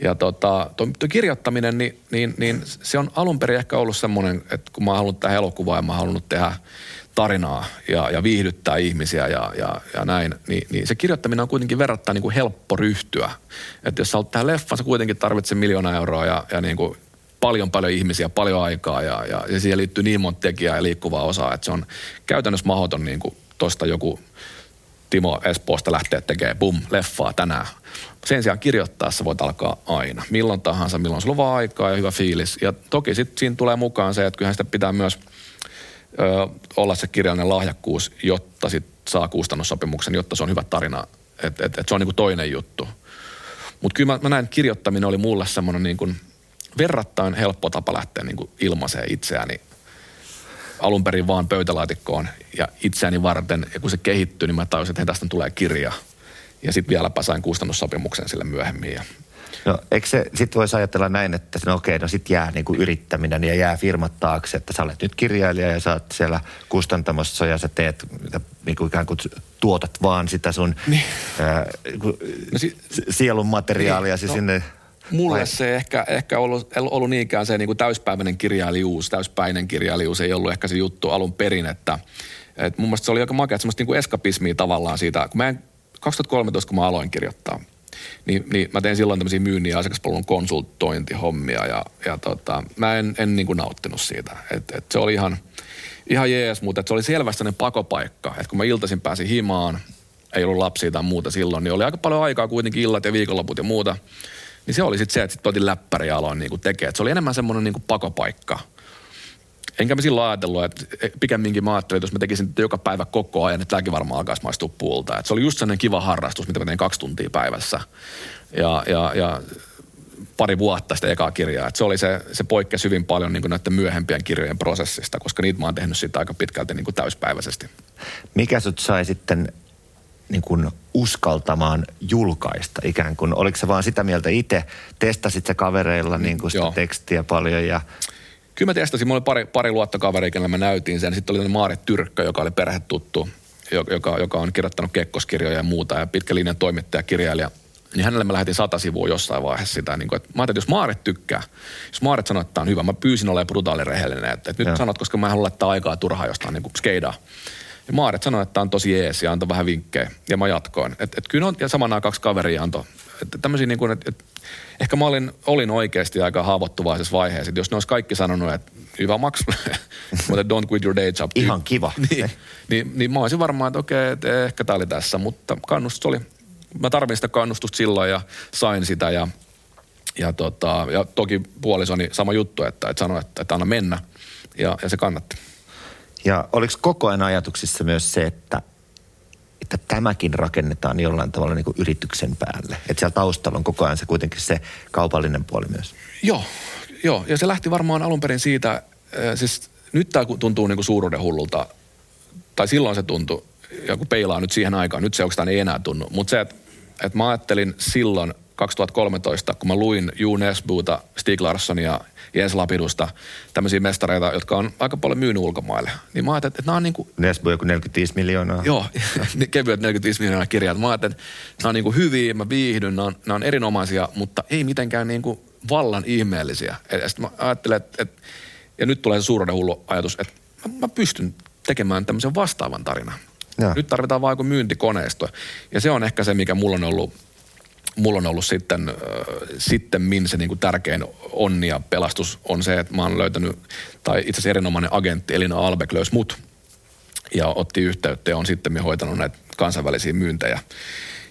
Ja tota, tuo kirjoittaminen, niin, niin, niin, se on alun perin ehkä ollut semmoinen, että kun mä oon halunnut tehdä elokuvaa ja mä oon halunnut tehdä tarinaa ja, ja viihdyttää ihmisiä ja, ja, ja näin, niin, niin se kirjoittaminen on kuitenkin verrattain niin helppo ryhtyä. Että jos sä haluat tehdä leffan, sä kuitenkin tarvitset miljoona euroa ja, ja niin kuin paljon paljon ihmisiä, paljon aikaa ja, ja, ja siihen liittyy niin monta tekijää ja liikkuvaa osaa, että se on käytännössä mahdoton niin kuin tosta joku Timo Espoosta lähteä tekemään bum, leffaa tänään. Sen sijaan kirjoittaessa voit alkaa aina, milloin tahansa, milloin sulla on vaan aikaa ja hyvä fiilis. Ja toki sitten siinä tulee mukaan se, että kyllähän sitä pitää myös ö, olla se kirjallinen lahjakkuus, jotta sit saa kustannussopimuksen, jotta se on hyvä tarina. Että et, et se on niinku toinen juttu. Mutta kyllä mä, mä näin, että kirjoittaminen oli mulle semmoinen niin verrattain helppo tapa lähteä niin ilmaiseen itseäni alun perin vaan pöytälaatikkoon ja itseäni varten. Ja kun se kehittyi, niin mä tajusin, että tästä tulee kirja. Ja sitten vieläpä sain kustannussopimuksen sille myöhemmin. Ja No eikö se, sit voisi ajatella näin, että no okei, no sit jää niinku yrittäminen ja jää firmat taakse, että sä olet nyt kirjailija ja sä oot siellä kustantamossa ja sä teet niinku ikään kuin tuotat vaan sitä sun niin. ää, no si- sielun materiaalia niin. no. sinne Mulle Vai? se ehkä, ehkä ollut, ollut niinkään se niin kuin täyspäiväinen kirjailijuus, täyspäinen kirjailijuus ei ollut ehkä se juttu alun perin, että et mun mielestä se oli aika makea, semmoista niin kuin eskapismia tavallaan siitä, kun mä en, 2013 kun mä aloin kirjoittaa, niin, niin mä tein silloin tämmöisiä myynnin ja asiakaspalvelun konsultointihommia ja, ja tota, mä en, en niin kuin nauttinut siitä. Et, et se oli ihan, ihan jees, mutta se oli selvästi sellainen pakopaikka, että kun mä iltaisin pääsin himaan, ei ollut lapsia tai muuta silloin, niin oli aika paljon aikaa kuitenkin illat ja viikonloput ja muuta. Niin se oli sitten se, että sitten otin läppäri ja aloin niinku tekemään. Se oli enemmän semmoinen niinku pakopaikka. Enkä mä silloin ajatellut, että pikemminkin mä ajattelin, että jos mä tekisin joka päivä koko ajan, että tämäkin varmaan alkaisi maistua puulta. Et se oli just sellainen kiva harrastus, mitä mä tein kaksi tuntia päivässä. Ja, ja, ja pari vuotta sitä ekaa kirjaa. Et se oli se, se poikkesi hyvin paljon niin näiden myöhempien kirjojen prosessista, koska niitä mä oon tehnyt sitä aika pitkälti niin täyspäiväisesti. Mikä sut sai sitten niin kuin uskaltamaan julkaista ikään kuin? Oliko se vaan sitä mieltä itse? Testasit se kavereilla niin kuin sitä Joo. tekstiä paljon ja... Kyllä mä testasin. Mulla oli pari, pari luottokaveria, kenelle mä näytin sen. Sitten oli Maaret Tyrkkö, joka oli perhetuttu, joka, joka on kirjoittanut kekkoskirjoja ja muuta ja pitkä linjan toimittaja, kirjailija. Niin hänelle mä lähetin sata sivua jossain vaiheessa sitä. Niin kuin, että mä ajattelin, että jos Maaret tykkää, jos Maaret sanoo, että tämä on hyvä, mä pyysin olemaan brutaali rehellinen. Että, että nyt sanot, koska mä en halua laittaa aikaa turhaa jostain niin kuin skeidaa. Ja Maaret sanoi, että tämä on tosi jees ja antoi vähän vinkkejä. Ja mä jatkoin. Et, et kyllä on, ja saman aikaan kaksi kaveria antoi. Että tämmöisiä niin kuin, että, et, ehkä mä olin, olin oikeasti aika haavoittuvaisessa vaiheessa. Että jos ne olisi kaikki sanonut, että hyvä maks, mutta don't quit your day job. Ihan kiva. niin, niin, niin mä olisin varmaan, että okei, että ehkä tämä oli tässä. Mutta kannustus oli, mä tarvin sitä kannustusta silloin ja sain sitä. Ja, ja, tota, ja toki puolisoni sama juttu, että, että sanoi, että, että anna mennä. Ja, ja se kannatti. Ja oliko koko ajan ajatuksissa myös se, että, että tämäkin rakennetaan jollain tavalla niin kuin yrityksen päälle? Että siellä taustalla on koko ajan se kuitenkin se kaupallinen puoli myös. Joo, joo. Ja se lähti varmaan alun perin siitä, äh, siis nyt tämä tuntuu niin kuin suuruuden hullulta, tai silloin se tuntui, ja kun peilaa nyt siihen aikaan, nyt se oikeastaan ei enää tunnu. Mutta se, että, että mä ajattelin silloin 2013, kun mä luin Ju Nesbuuta, Stig Larssonia Jens Lapidusta, tämmöisiä mestareita, jotka on aika paljon myynyt ulkomaille. Niin mä ajattelin, että nämä on niin kuin... Nesbu joku 45 miljoonaa. Joo, kevyet 45 miljoonaa kirjaa. Mä ajattelin, että nämä on niin kuin hyviä, mä viihdyn, nämä on, nämä on erinomaisia, mutta ei mitenkään niin kuin vallan ihmeellisiä. Ja sitten mä ajattelen, että, että ja nyt tulee se suuren hullu ajatus, että mä, mä pystyn tekemään tämmöisen vastaavan tarinan. Ja. Nyt tarvitaan vain joku myyntikoneisto. Ja se on ehkä se, mikä mulla on ollut mulla on ollut sitten, äh, sitten min se niin kuin tärkein onni ja pelastus on se, että mä oon löytänyt, tai itse asiassa erinomainen agentti Elina Albeck löysi mut ja otti yhteyttä ja on sitten hoitanut näitä kansainvälisiä myyntejä.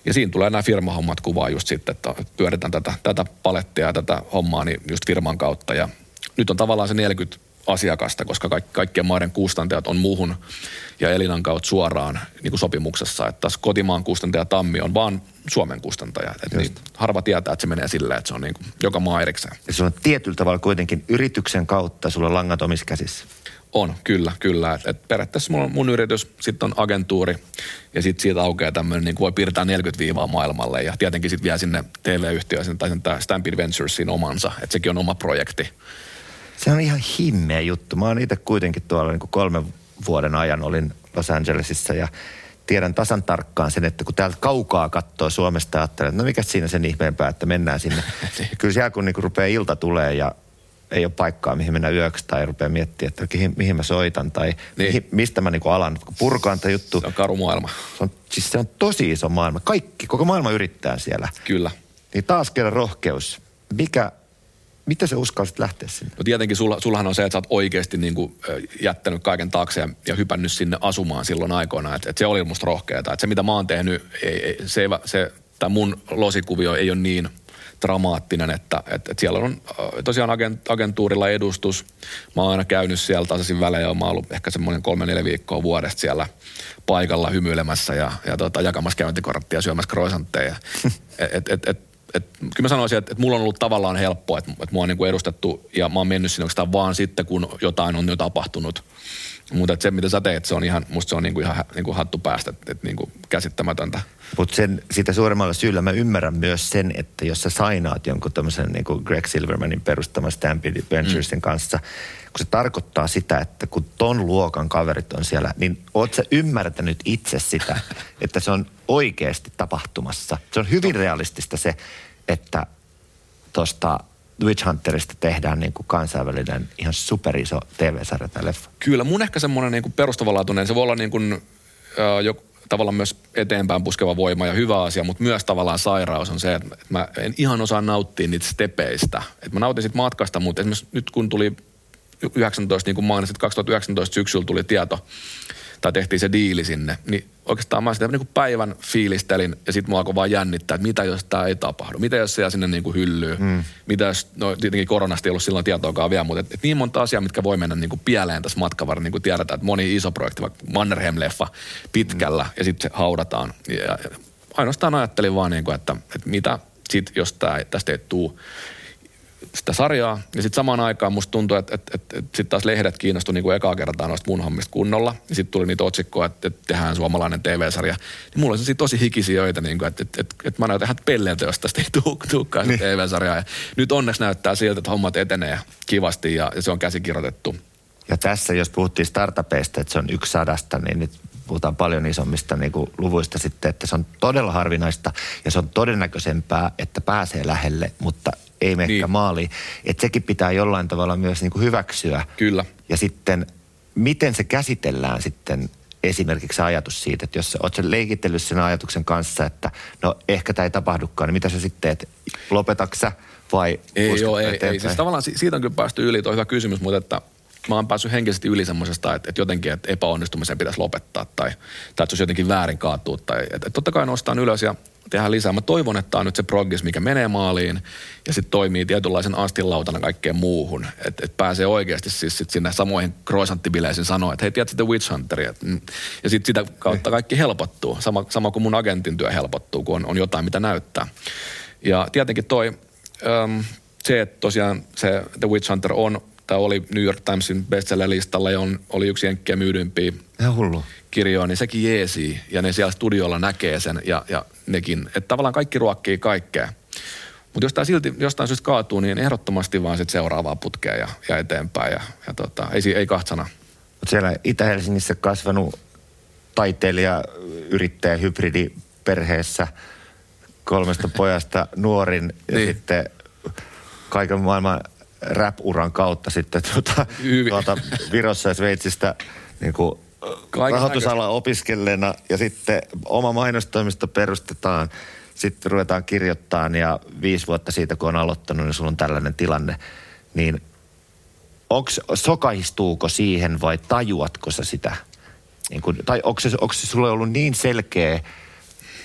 Ja siinä tulee nämä firmahommat kuvaa just sitten, että pyöritään tätä, tätä palettia ja tätä hommaa niin just firman kautta. Ja nyt on tavallaan se 40 asiakasta, koska kaikki, kaikkien maiden kustantajat on muuhun ja Elinan kautta suoraan niin kuin sopimuksessa. Että tässä kotimaan kustantaja Tammi on vaan Suomen kustantaja. Että niin, harva tietää, että se menee silleen, että se on niin kuin joka maa erikseen. Ja se on tietyllä tavalla kuitenkin yrityksen kautta sulla on langat omissa käsissä. On, kyllä, kyllä. Et, et periaatteessa mun, mun yritys, sitten on agentuuri ja sitten siitä aukeaa tämmöinen, niin voi piirtää 40 viivaa maailmalle ja tietenkin sitten vie sinne TV-yhtiöön tai sen Stampede Venturesin omansa, että sekin on oma projekti. Se on ihan himmeä juttu. Mä oon itse kuitenkin tuolla niin kuin kolmen vuoden ajan olin Los Angelesissa ja tiedän tasan tarkkaan sen, että kun täältä kaukaa katsoo Suomesta ja ajattelee, että no mikä siinä sen ihmeempää, että mennään sinne. Niin. Kyllä siellä kun niinku rupeaa ilta tulee ja ei ole paikkaa, mihin mennä yöksi tai rupeaa miettimään, että mihin, mihin mä soitan tai niin. mihin, mistä mä niinku alan. Purkaan tämä juttu. Se on karu maailma. Se on, siis se on tosi iso maailma. Kaikki, koko maailma yrittää siellä. Kyllä. Niin taas kerran rohkeus. Mikä, mitä se uskalsit lähteä sinne? No tietenkin sulla, sullahan on se, että sä oot oikeasti niin kuin, jättänyt kaiken taakse ja, ja hypännyt sinne asumaan silloin aikoina. Että et se oli musta rohkeata. Että se mitä mä oon tehnyt, ei, ei, se, se, tämä mun losikuvio ei ole niin dramaattinen, että, että, että siellä on tosiaan agent, agentuurilla edustus. Mä oon aina käynyt siellä tasaisin välejä, mä oon ollut ehkä semmoinen kolme neljä viikkoa vuodesta siellä paikalla hymyilemässä ja, ja tota, jakamassa käyntikorttia ja syömässä croissantteja. et, et, et, et, kyllä mä sanoisin, että, että mulla on ollut tavallaan helppoa, että, että mua on niin kuin edustettu ja mä oon mennyt sinne oikeastaan vaan sitten, kun jotain on jo tapahtunut. Mutta se, mitä sä teet, se on ihan, musta se on niinku ihan niinku hattu päästä, että et niinku käsittämätöntä. Mutta sen, sitä suuremmalla syyllä mä ymmärrän myös sen, että jos sä sainaat jonkun tämmöisen niinku Greg Silvermanin perustaman Stampede Venturesin mm. kanssa, kun se tarkoittaa sitä, että kun ton luokan kaverit on siellä, niin oot sä ymmärtänyt itse sitä, että se on oikeasti tapahtumassa. Se on hyvin realistista se, että tosta Witch Hunterista tehdään niin kuin kansainvälinen ihan superiso TV-sarja tai leffa. Kyllä, mun ehkä semmoinen niin perustavanlaatuinen, se voi olla niin kuin, äh, jo, tavallaan myös eteenpäin puskeva voima ja hyvä asia, mutta myös tavallaan sairaus on se, että mä en ihan osaa nauttia niitä stepeistä. Et mä nautin siitä matkasta, mutta esimerkiksi nyt kun tuli 19, niin kuin mainitsit, 2019 syksyllä tuli tieto, tai tehtiin se diili sinne, niin oikeastaan mä sitä niin kuin päivän fiilistelin ja sitten mua alkoi vaan jännittää, että mitä jos tämä ei tapahdu, mitä jos se jää sinne niin kuin hyllyyn, mm. mitä jos, no tietenkin koronasta ei ollut silloin tietoakaan vielä, mutta et, et niin monta asiaa, mitkä voi mennä niin kuin pieleen tässä matkan varrella, niin kuin tiedetään, että moni iso projekti, vaikka Mannerheim-leffa pitkällä mm. ja sitten se haudataan. Ja, ja ainoastaan ajattelin vaan, niin kuin, että, että mitä sitten, jos tää, tästä ei tule sitä sarjaa. Ja sitten samaan aikaan musta tuntui, että, että, että, että sitten taas lehdet kiinnostui niin kuin ekaa kertaa noista mun hommista kunnolla. Ja sitten tuli niitä otsikkoja, että, että tehdään suomalainen TV-sarja. Niin mulla oli tosi hikisijoita, niin kuin, että, että, että, että mä näytän ihan pelleiltä, jos tästä ei tulekaan niin. TV-sarjaa. Ja nyt onneksi näyttää siltä, että hommat etenee kivasti ja, ja se on käsikirjoitettu. Ja tässä, jos puhuttiin startupeista, että se on yksi sadasta, niin nyt puhutaan paljon isommista niin kuin luvuista sitten, että se on todella harvinaista ja se on todennäköisempää, että pääsee lähelle, mutta ei mene niin. maaliin. Että sekin pitää jollain tavalla myös niin kuin hyväksyä. Kyllä. Ja sitten, miten se käsitellään sitten esimerkiksi ajatus siitä, että jos olet leikitellyt sen ajatuksen kanssa, että no ehkä tämä ei tapahdukaan, niin mitä sä sitten teet? Lopetaksa vai Ei joo, ei, ei. Siis tavallaan siitä on kyllä päästy yli, tuo hyvä kysymys, mutta että mä oon päässyt henkisesti yli semmoisesta, että, että jotenkin että epäonnistumisen pitäisi lopettaa tai, tai että se olisi jotenkin väärin kaatua. Tai, että, että totta kai nostaan ylös ja tehdään lisää. Mä toivon, että tämä on nyt se progress, mikä menee maaliin ja sitten toimii tietynlaisen astinlautana kaikkeen muuhun. Että et pääsee oikeasti siis sit sinne samoihin croissanttibileisiin sanoa, että hei, tiedät sitten Witch Hunteria. Mm. Ja sitten sitä kautta kaikki helpottuu. Sama, sama kuin mun agentin työ helpottuu, kun on, on jotain, mitä näyttää. Ja tietenkin toi, äm, se, että tosiaan se The Witch Hunter on tai oli New York Timesin bestseller-listalla ja on, oli yksi jenkkiä myydympiä kirjoja, niin sekin jeesi. Ja ne siellä studiolla näkee sen ja, ja nekin. Että tavallaan kaikki ruokkii kaikkea. Mutta jos tämä silti jostain syystä kaatuu, niin ehdottomasti vaan sitten seuraavaa putkea ja, ja eteenpäin. Ja, ja tota, ei, ei kahtsana. Mutta siellä Itä-Helsingissä kasvanut taiteilija, yrittäjä, hybridi perheessä kolmesta pojasta nuorin ja niin. sitten kaiken maailman rap-uran kautta sitten tuota, tuota Virossa ja Sveitsistä niin kuin rahoitusala opiskelleena ja sitten oma mainostoimisto perustetaan. Sitten ruvetaan kirjoittamaan ja viisi vuotta siitä, kun on aloittanut, niin sulla on tällainen tilanne. Niin onks, sokaistuuko siihen vai tajuatko sä sitä? Niin kun, tai onko se, onko se sulle ollut niin selkeä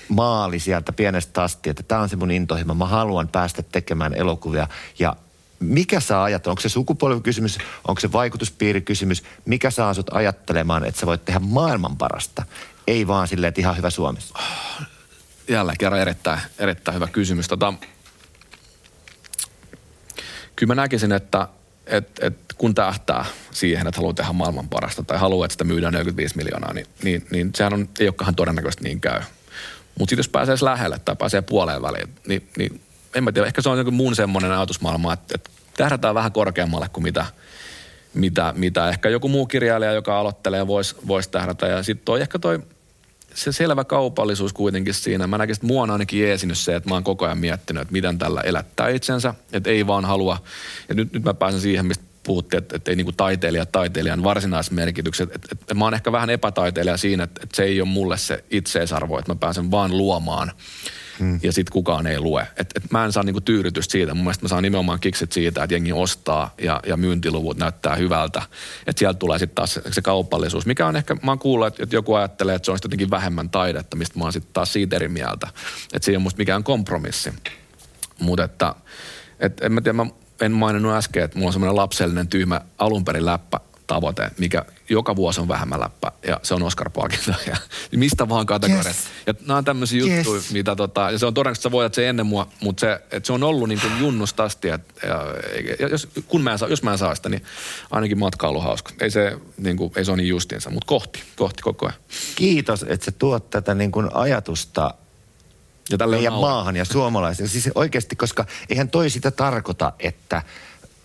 maali sieltä pienestä asti, että tämä on se mun intohimo, mä haluan päästä tekemään elokuvia ja mikä saa ajatella, onko se sukupolvikysymys, onko se vaikutuspiirikysymys, mikä saa sut ajattelemaan, että sä voit tehdä maailman parasta, ei vaan silleen, että ihan hyvä Suomessa? Jälleen kerran erittäin, erittäin hyvä kysymys. Tota, kyllä mä näkisin, että et, et kun tähtää siihen, että haluaa tehdä maailman parasta tai haluaa, että sitä myydään 45 miljoonaa, niin, niin, niin sehän on, ei olekaan todennäköisesti niin käy. Mutta sitten jos pääsee lähelle tai pääsee puoleen väliin, niin, niin en mä tiedä, ehkä se on joku muun semmoinen ajatusmaailma, että, että tähdätään vähän korkeammalle kuin mitä, mitä, mitä ehkä joku muu kirjailija, joka aloittelee, voisi vois tähdätä. Ja sitten toi ehkä toi se selvä kaupallisuus kuitenkin siinä. Mä näkisin, että mua on ainakin jeesinyt se, että mä oon koko ajan miettinyt, että miten tällä elättää itsensä. Että ei vaan halua, ja nyt, nyt mä pääsen siihen, mistä puhuttiin, että, että ei niinku taiteilija taiteilijan varsinaismerkitykset. Että, että, mä oon ehkä vähän epätaiteilija siinä, että, että se ei ole mulle se itseisarvo, että mä pääsen vaan luomaan hmm. ja sitten kukaan ei lue. Et, et mä en saa niinku tyydytystä siitä. Mun mielestä mä saan nimenomaan kikset siitä, että jengi ostaa ja, ja myyntiluvut näyttää hyvältä. Että sieltä tulee sitten taas se, se kaupallisuus, mikä on ehkä, mä oon kuullut, että, että joku ajattelee, että se on jotenkin vähemmän taidetta, mistä mä oon sitten taas siitä eri mieltä. Että ei ole musta mikään kompromissi. Mutta että, et, en mä tiedä, mä en maininnut äsken, että mulla on semmoinen lapsellinen tyhmä alunperin läppä tavoite, mikä joka vuosi on vähemmän läppä, ja se on Oscar-palkinto. Ja mistä vaan kategoriat. Yes. Ja nämä on tämmöisiä yes. juttuja, mitä tota, ja se on todennäköisesti, että sä voitat se ennen mua, mutta se, että se on ollut niin kuin junnusta asti, että, ja, ja jos, kun mä en saa, jos mä en saa sitä, niin ainakin matkailu hauska. Ei se, niin kuin, ei se ole niin justiinsa, mutta kohti, kohti koko ajan. Kiitos, että sä tuot tätä niin kuin ajatusta ja meidän maahan ja suomalaisille. Siis oikeasti, koska eihän toi sitä tarkoita, että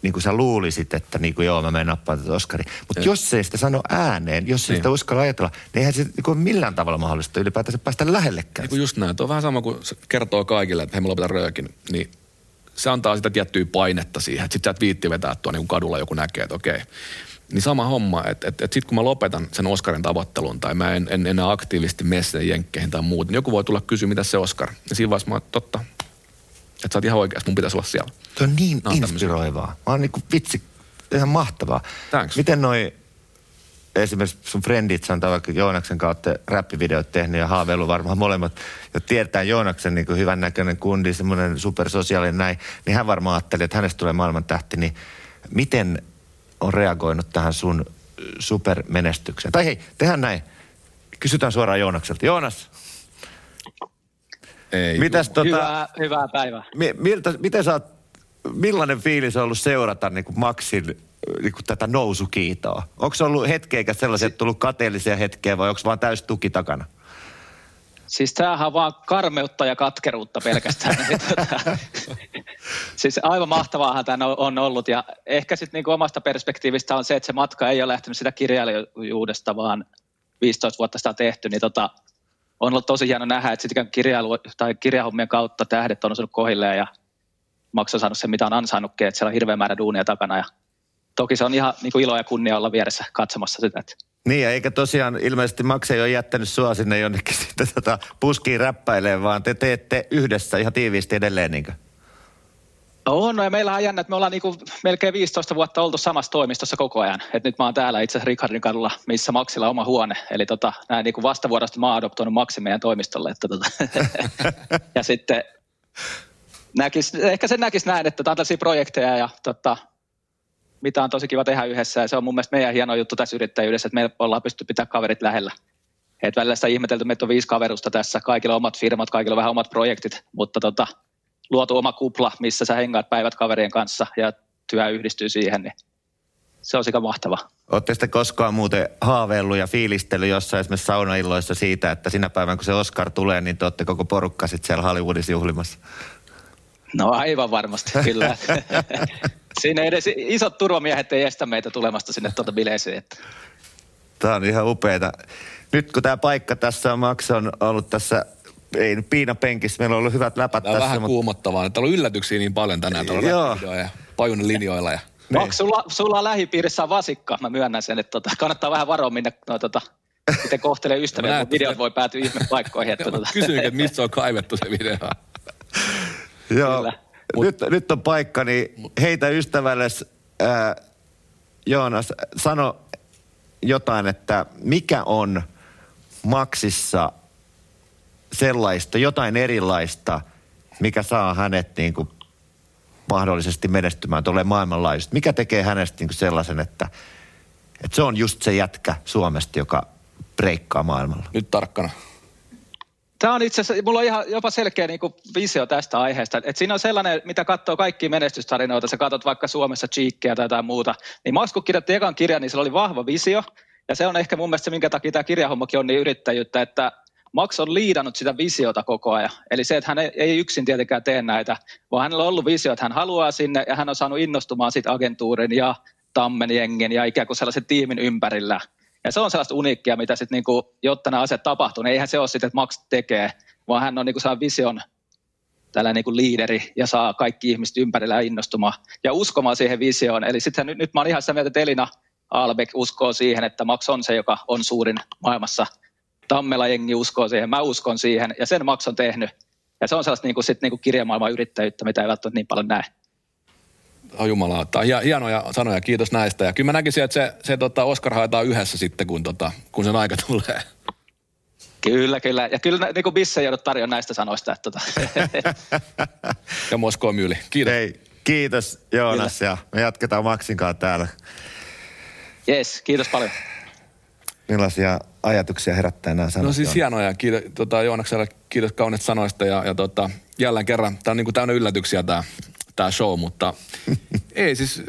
niin kuin sä luulisit, että niin kuin joo, mä menen nappaan tätä Oskari. Mutta jos ei sitä sano ääneen, jos ei niin. sitä uskalla ajatella, niin eihän se niin kuin millään tavalla mahdollista ylipäätänsä päästä lähellekään. Niin kuin just näin. Tuo on vähän sama kuin kertoo kaikille, että hei, mä lopetan röökin. Niin se antaa sitä tiettyä painetta siihen, että sit sä et viitti vetää tuo niin kadulla joku näkee, että okei. Niin sama homma, että, että, että sitten kun mä lopetan sen Oscarin tavoittelun tai mä en, en enää aktiivisesti mene jenkkeihin tai muut, niin joku voi tulla kysyä, mitä se Oscar. Ja siinä vaiheessa mä totta, että sä oot ihan oikeassa, mun pitäisi olla siellä. Se on niin no, inspiroivaa. Mä oon niinku vitsi, ihan mahtavaa. Thanks. Miten noi esimerkiksi sun frendit, sanotaan vaikka Joonaksen kautta räppivideot tehnyt ja haaveilu varmaan molemmat, ja tietää Joonaksen niin kuin hyvän näköinen kundi, semmoinen supersosiaalinen näin, niin hän varmaan ajatteli, että hänestä tulee maailman tähti, niin miten on reagoinut tähän sun supermenestykseen? Tai hei, tehdään näin. Kysytään suoraan Joonakselta. Joonas, ei. Mitäs, tota, hyvää, hyvää päivää. Mi, miltä, miten sä oot, millainen fiilis on ollut seurata niin kuin Maxin niin kuin tätä nousukiitoa? Onko se ollut hetkeä sellaisia, että tullut kateellisia hetkiä vai onko vaan täys tuki takana? Siis tämähän on vaan karmeutta ja katkeruutta pelkästään. Tota, siis aivan mahtavaahan tämä on ollut ja ehkä sitten niinku omasta perspektiivistä on se, että se matka ei ole lähtenyt sitä kirjailijuudesta, vaan 15 vuotta sitä on tehty, niin tota, on ollut tosi hieno nähdä, että sitten kirjailu, tai kirjahommien kautta tähdet on osunut kohilleen ja maksaa saanut sen, mitä on ansainnutkin, että siellä on hirveä määrä duunia takana. Ja toki se on ihan niin kuin ilo ja kunnia olla vieressä katsomassa sitä. Että niin, ja eikä tosiaan ilmeisesti Max ei ole jättänyt sua sinne jonnekin sitten tota puskiin räppäilemään, vaan te teette yhdessä ihan tiiviisti edelleen, niinkö? On, no ja meillä on jännä, että me ollaan niinku melkein 15 vuotta oltu samassa toimistossa koko ajan. Et nyt mä oon täällä itse asiassa Ricardin kadulla, missä Maxilla on oma huone. Eli tota, näin niinku vastavuorosta mä oon adoptoinut Maxin meidän toimistolle. Että tota. ja sitten näkis, ehkä sen näkisi näin, että tämä on tällaisia projekteja ja tota, mitä on tosi kiva tehdä yhdessä. Ja se on mun mielestä meidän hieno juttu tässä yrittäjyydessä, että me ollaan pysty pitämään kaverit lähellä. Et välillä sitä ihmetelty, että meitä on viisi kaverusta tässä, kaikilla on omat firmat, kaikilla on vähän omat projektit, mutta tota, luotu oma kupla, missä sä hengaat päivät kaverien kanssa ja työ yhdistyy siihen, niin se on sekä mahtava. Oletteko sitten koskaan muuten haaveillut ja fiilistellyt jossain esimerkiksi saunailloissa siitä, että sinä päivänä kun se Oscar tulee, niin te olette koko porukka sitten siellä Hollywoodissa juhlimassa? No aivan varmasti, kyllä. Siinä edes isot turvamiehet ei estä meitä tulemasta sinne tuota bileeseen. Tämä on ihan upeeta. Nyt kun tämä paikka tässä on, Max on ollut tässä ei nyt piinapenkissä, meillä on ollut hyvät läpät Tämä on tässä. vähän mutta... kuumottavaa. Täällä on yllätyksiä niin paljon tänään tuolla ja Pajunen linjoilla. Ja... Niin. Onko sulla, sulla lähipiirissä on vasikka? Mä myönnän sen, että tota, kannattaa vähän varoa, minne no, tota, miten kohtelee ystäviä, kun videot voi päätyä ihme paikkoihin. Että, tota. Kysyin, että mistä on kaivettu se video. Joo, nyt, nyt on paikka, niin heitä ystävälle äh, Joonas, sano jotain, että mikä on Maksissa sellaista, jotain erilaista, mikä saa hänet niin kuin mahdollisesti menestymään tuolle maailmanlaajuisesti? Mikä tekee hänestä niin kuin sellaisen, että, että se on just se jätkä Suomesta, joka breikkaa maailmalla? Nyt tarkkana. Tämä on itse asiassa, mulla on ihan jopa selkeä niin kuin visio tästä aiheesta. Et siinä on sellainen, mitä katsoo kaikki menestystarinoita, sä katsot vaikka Suomessa Cheekkiä tai jotain muuta, niin Max kun kirjoitti ekan kirjan, niin sillä oli vahva visio. Ja se on ehkä mun mielestä se, minkä takia tämä kirjahommakin on niin yrittäjyyttä, että Max on liidannut sitä visiota koko ajan. Eli se, että hän ei yksin tietenkään tee näitä, vaan hänellä on ollut visio, että hän haluaa sinne ja hän on saanut innostumaan siitä agentuurin ja Tammen jengin ja ikään kuin sellaisen tiimin ympärillä. Ja se on sellaista uniikkia, mitä sitten niinku, jotta nämä asiat tapahtuu, niin eihän se ole sitten, että Max tekee, vaan hän on niinku saa vision tällä niin kuin liideri ja saa kaikki ihmiset ympärillä innostumaan ja uskomaan siihen visioon. Eli sitten nyt, nyt mä oon ihan sitä mieltä, että Elina Albeck uskoo siihen, että Max on se, joka on suurin maailmassa. Tammela jengi uskoo siihen, mä uskon siihen ja sen Max on tehnyt. Ja se on sellaista niin kuin, sit, niin kuin kirjamaailman yrittäjyyttä, mitä ei välttämättä niin paljon näe. Oh jumala, tämä on hienoja sanoja, kiitos näistä. Ja kyllä mä näkisin, että se, se tota Oscar haetaan yhdessä sitten, kun, tota, kun sen aika tulee. Kyllä, kyllä. Ja kyllä niin kuin Bisse joudut tarjoamaan näistä sanoista. Että tota. ja Moskoa myyli. Kiitos. Hei, kiitos Joonas kyllä. ja me jatketaan Maksin kanssa täällä. Yes, kiitos paljon. Millaisia ajatuksia herättää nämä sanat? No siis hienoja. Kiitos tota, Joonakselle, kiitos kaunit sanoista ja, ja tota, jälleen kerran. Tämä on niin kuin täynnä yllätyksiä tämä, tämä show, mutta ei siis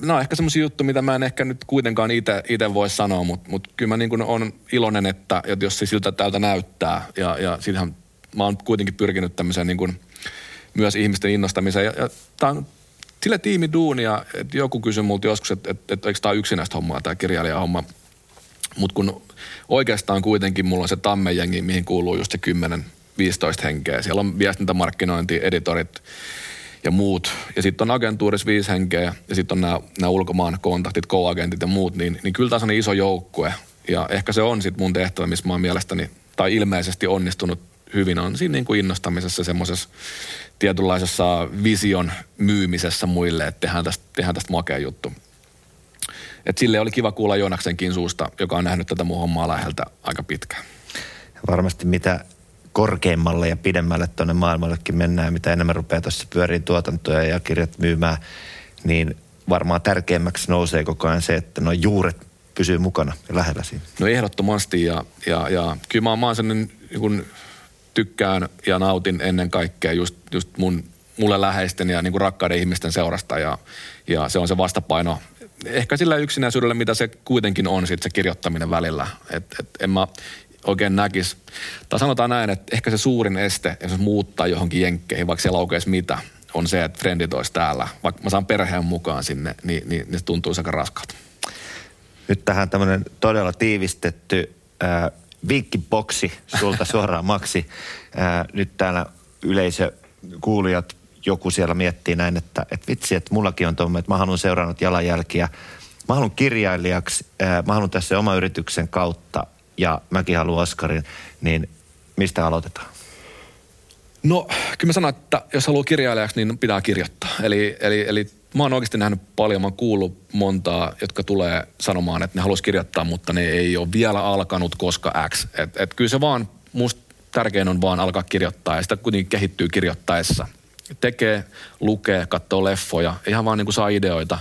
no ehkä semmoisia juttuja, mitä mä en ehkä nyt kuitenkaan itse voi sanoa, mutta, mutta kyllä mä niin on iloinen, että, että jos se siltä täältä näyttää ja, ja siitähän mä oon kuitenkin pyrkinyt tämmöiseen niin kuin myös ihmisten innostamiseen ja, ja tää on sille tiimi duunia, että joku kysyi multa joskus, että, että, että eikö tämä yksinäistä hommaa, tämä kirjailijahomma. Mutta kun oikeastaan kuitenkin mulla on se tammejengi, mihin kuuluu just se 10-15 henkeä. Siellä on viestintämarkkinointi, editorit, ja muut. Ja sitten on agentuurissa viisi henkeä ja sitten on nämä, ulkomaan kontaktit, co-agentit ja muut, niin, niin kyllä tässä on iso joukkue. Ja ehkä se on sitten mun tehtävä, missä mä oon mielestäni, tai ilmeisesti onnistunut hyvin, on siinä niin kuin innostamisessa semmoisessa tietynlaisessa vision myymisessä muille, että tehdään tästä, tehdään tästä makea juttu. Et sille oli kiva kuulla Joonaksenkin suusta, joka on nähnyt tätä mun hommaa läheltä aika pitkään. Varmasti mitä korkeimmalle ja pidemmälle tuonne maailmallekin mennään, mitä enemmän rupeaa tuossa pyöriin tuotantoja ja kirjat myymään, niin varmaan tärkeämmäksi nousee koko ajan se, että nuo juuret pysyy mukana ja lähellä siinä. No ehdottomasti ja, ja, ja kyllä mä, mä oon sellainen, kun tykkään ja nautin ennen kaikkea just, just mun, mulle läheisten ja niin kuin rakkaiden ihmisten seurasta ja, ja se on se vastapaino ehkä sillä yksinäisyydellä, mitä se kuitenkin on sitten se kirjoittaminen välillä. Et, et en mä oikein näkisi. Tai sanotaan näin, että ehkä se suurin este, muuttaa johonkin jenkkeihin, vaikka siellä aukeisi mitä, on se, että frendit olisi täällä. Vaikka mä saan perheen mukaan sinne, niin, niin, niin se tuntuu aika raskalta. Nyt tähän tämmöinen todella tiivistetty äh, vinkkiboksi sulta suoraan Maksi. Äh, nyt täällä yleisö, kuulijat, joku siellä miettii näin, että, että vitsi, että mullakin on tuommoinen, että mä haluan seurannut jalanjälkiä. Mä haluan kirjailijaksi, mä haluan tässä oma yrityksen kautta ja mäkin haluan Oscarin, niin mistä aloitetaan? No, kyllä mä sanon, että jos haluaa kirjailijaksi, niin pitää kirjoittaa. Eli, eli, eli mä oon oikeasti nähnyt paljon, mä oon kuullut montaa, jotka tulee sanomaan, että ne haluaisi kirjoittaa, mutta ne ei ole vielä alkanut, koska X. Et, et kyllä se vaan, musta tärkein on vaan alkaa kirjoittaa ja sitä kuitenkin kehittyy kirjoittaessa. Tekee, lukee, katsoo leffoja, ihan vaan niin kuin saa ideoita.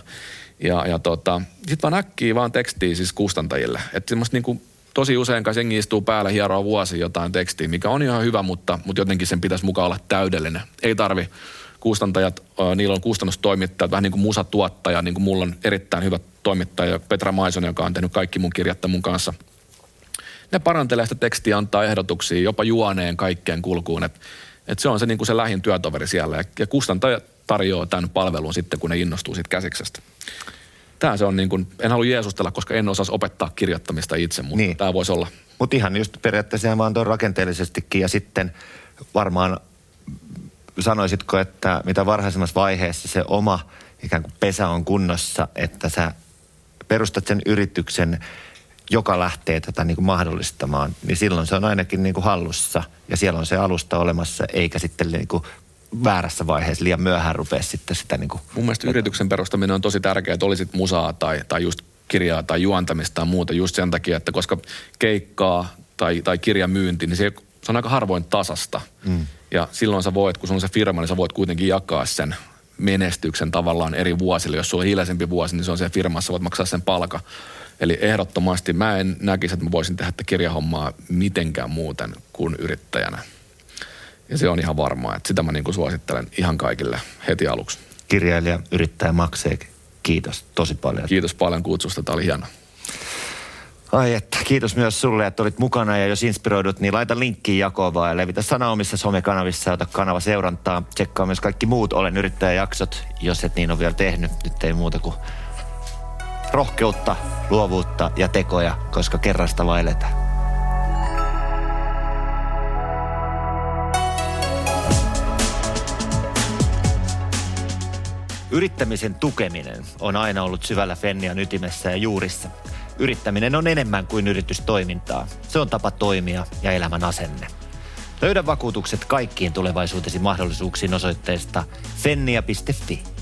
Ja, ja tota, sitten vaan äkkiä vaan tekstiä siis kustantajille. Että semmoista niin kuin tosi usein kai jengi istuu päällä hieroa vuosi jotain tekstiä, mikä on ihan hyvä, mutta, mutta jotenkin sen pitäisi mukaan olla täydellinen. Ei tarvi kustantajat, niillä on kustannustoimittajat, vähän niin kuin musatuottaja, niin kuin mulla on erittäin hyvä toimittaja Petra Maison, joka on tehnyt kaikki mun kirjat mun kanssa. Ne parantelee sitä tekstiä, antaa ehdotuksia, jopa juoneen kaikkeen kulkuun, että et se on se, niin kuin se lähin työtoveri siellä. Ja, ja kustantaja tarjoaa tämän palvelun sitten, kun ne innostuu siitä käsiksestä tämä se on niin kuin, en halua jeesustella, koska en osaisi opettaa kirjoittamista itse, mutta niin. tämä voisi olla. Mutta ihan just periaatteessa vaan tuon rakenteellisestikin ja sitten varmaan sanoisitko, että mitä varhaisemmassa vaiheessa se oma ikään kuin pesä on kunnossa, että sä perustat sen yrityksen, joka lähtee tätä niin kuin mahdollistamaan, niin silloin se on ainakin niin kuin hallussa ja siellä on se alusta olemassa, eikä sitten niin kuin väärässä vaiheessa liian myöhään rupea sitten sitä niin kuin... Mun mielestä yrityksen perustaminen on tosi tärkeää, että olisit musaa tai, tai just kirjaa tai juontamista tai muuta just sen takia, että koska keikkaa tai, tai kirjamyynti, niin se, se on aika harvoin tasasta. Mm. Ja silloin sä voit, kun sun on se firma, niin sä voit kuitenkin jakaa sen menestyksen tavallaan eri vuosille. Jos sulla on hiljaisempi vuosi, niin se on se firmassa, voit maksaa sen palka. Eli ehdottomasti mä en näkisi, että mä voisin tehdä kirjahommaa mitenkään muuten kuin yrittäjänä. Ja se on ihan varmaa, että sitä mä niin kuin suosittelen ihan kaikille heti aluksi. Kirjailija, yrittäjä Maksee, kiitos tosi paljon. Kiitos paljon kutsusta, tämä oli hieno. Ai että, kiitos myös sulle, että olit mukana ja jos inspiroidut, niin laita linkkiin jakoon vaan ja levitä sana omissa somekanavissa ja ota kanava seurantaa. Tsekkaa myös kaikki muut Olen yrittäjä jaksot, jos et niin ole vielä tehnyt. Nyt ei muuta kuin rohkeutta, luovuutta ja tekoja, koska kerrasta vaeletaan. Yrittämisen tukeminen on aina ollut syvällä Fennian ytimessä ja juurissa. Yrittäminen on enemmän kuin yritystoimintaa. Se on tapa toimia ja elämän asenne. Löydä vakuutukset kaikkiin tulevaisuutesi mahdollisuuksiin osoitteesta fennia.fi.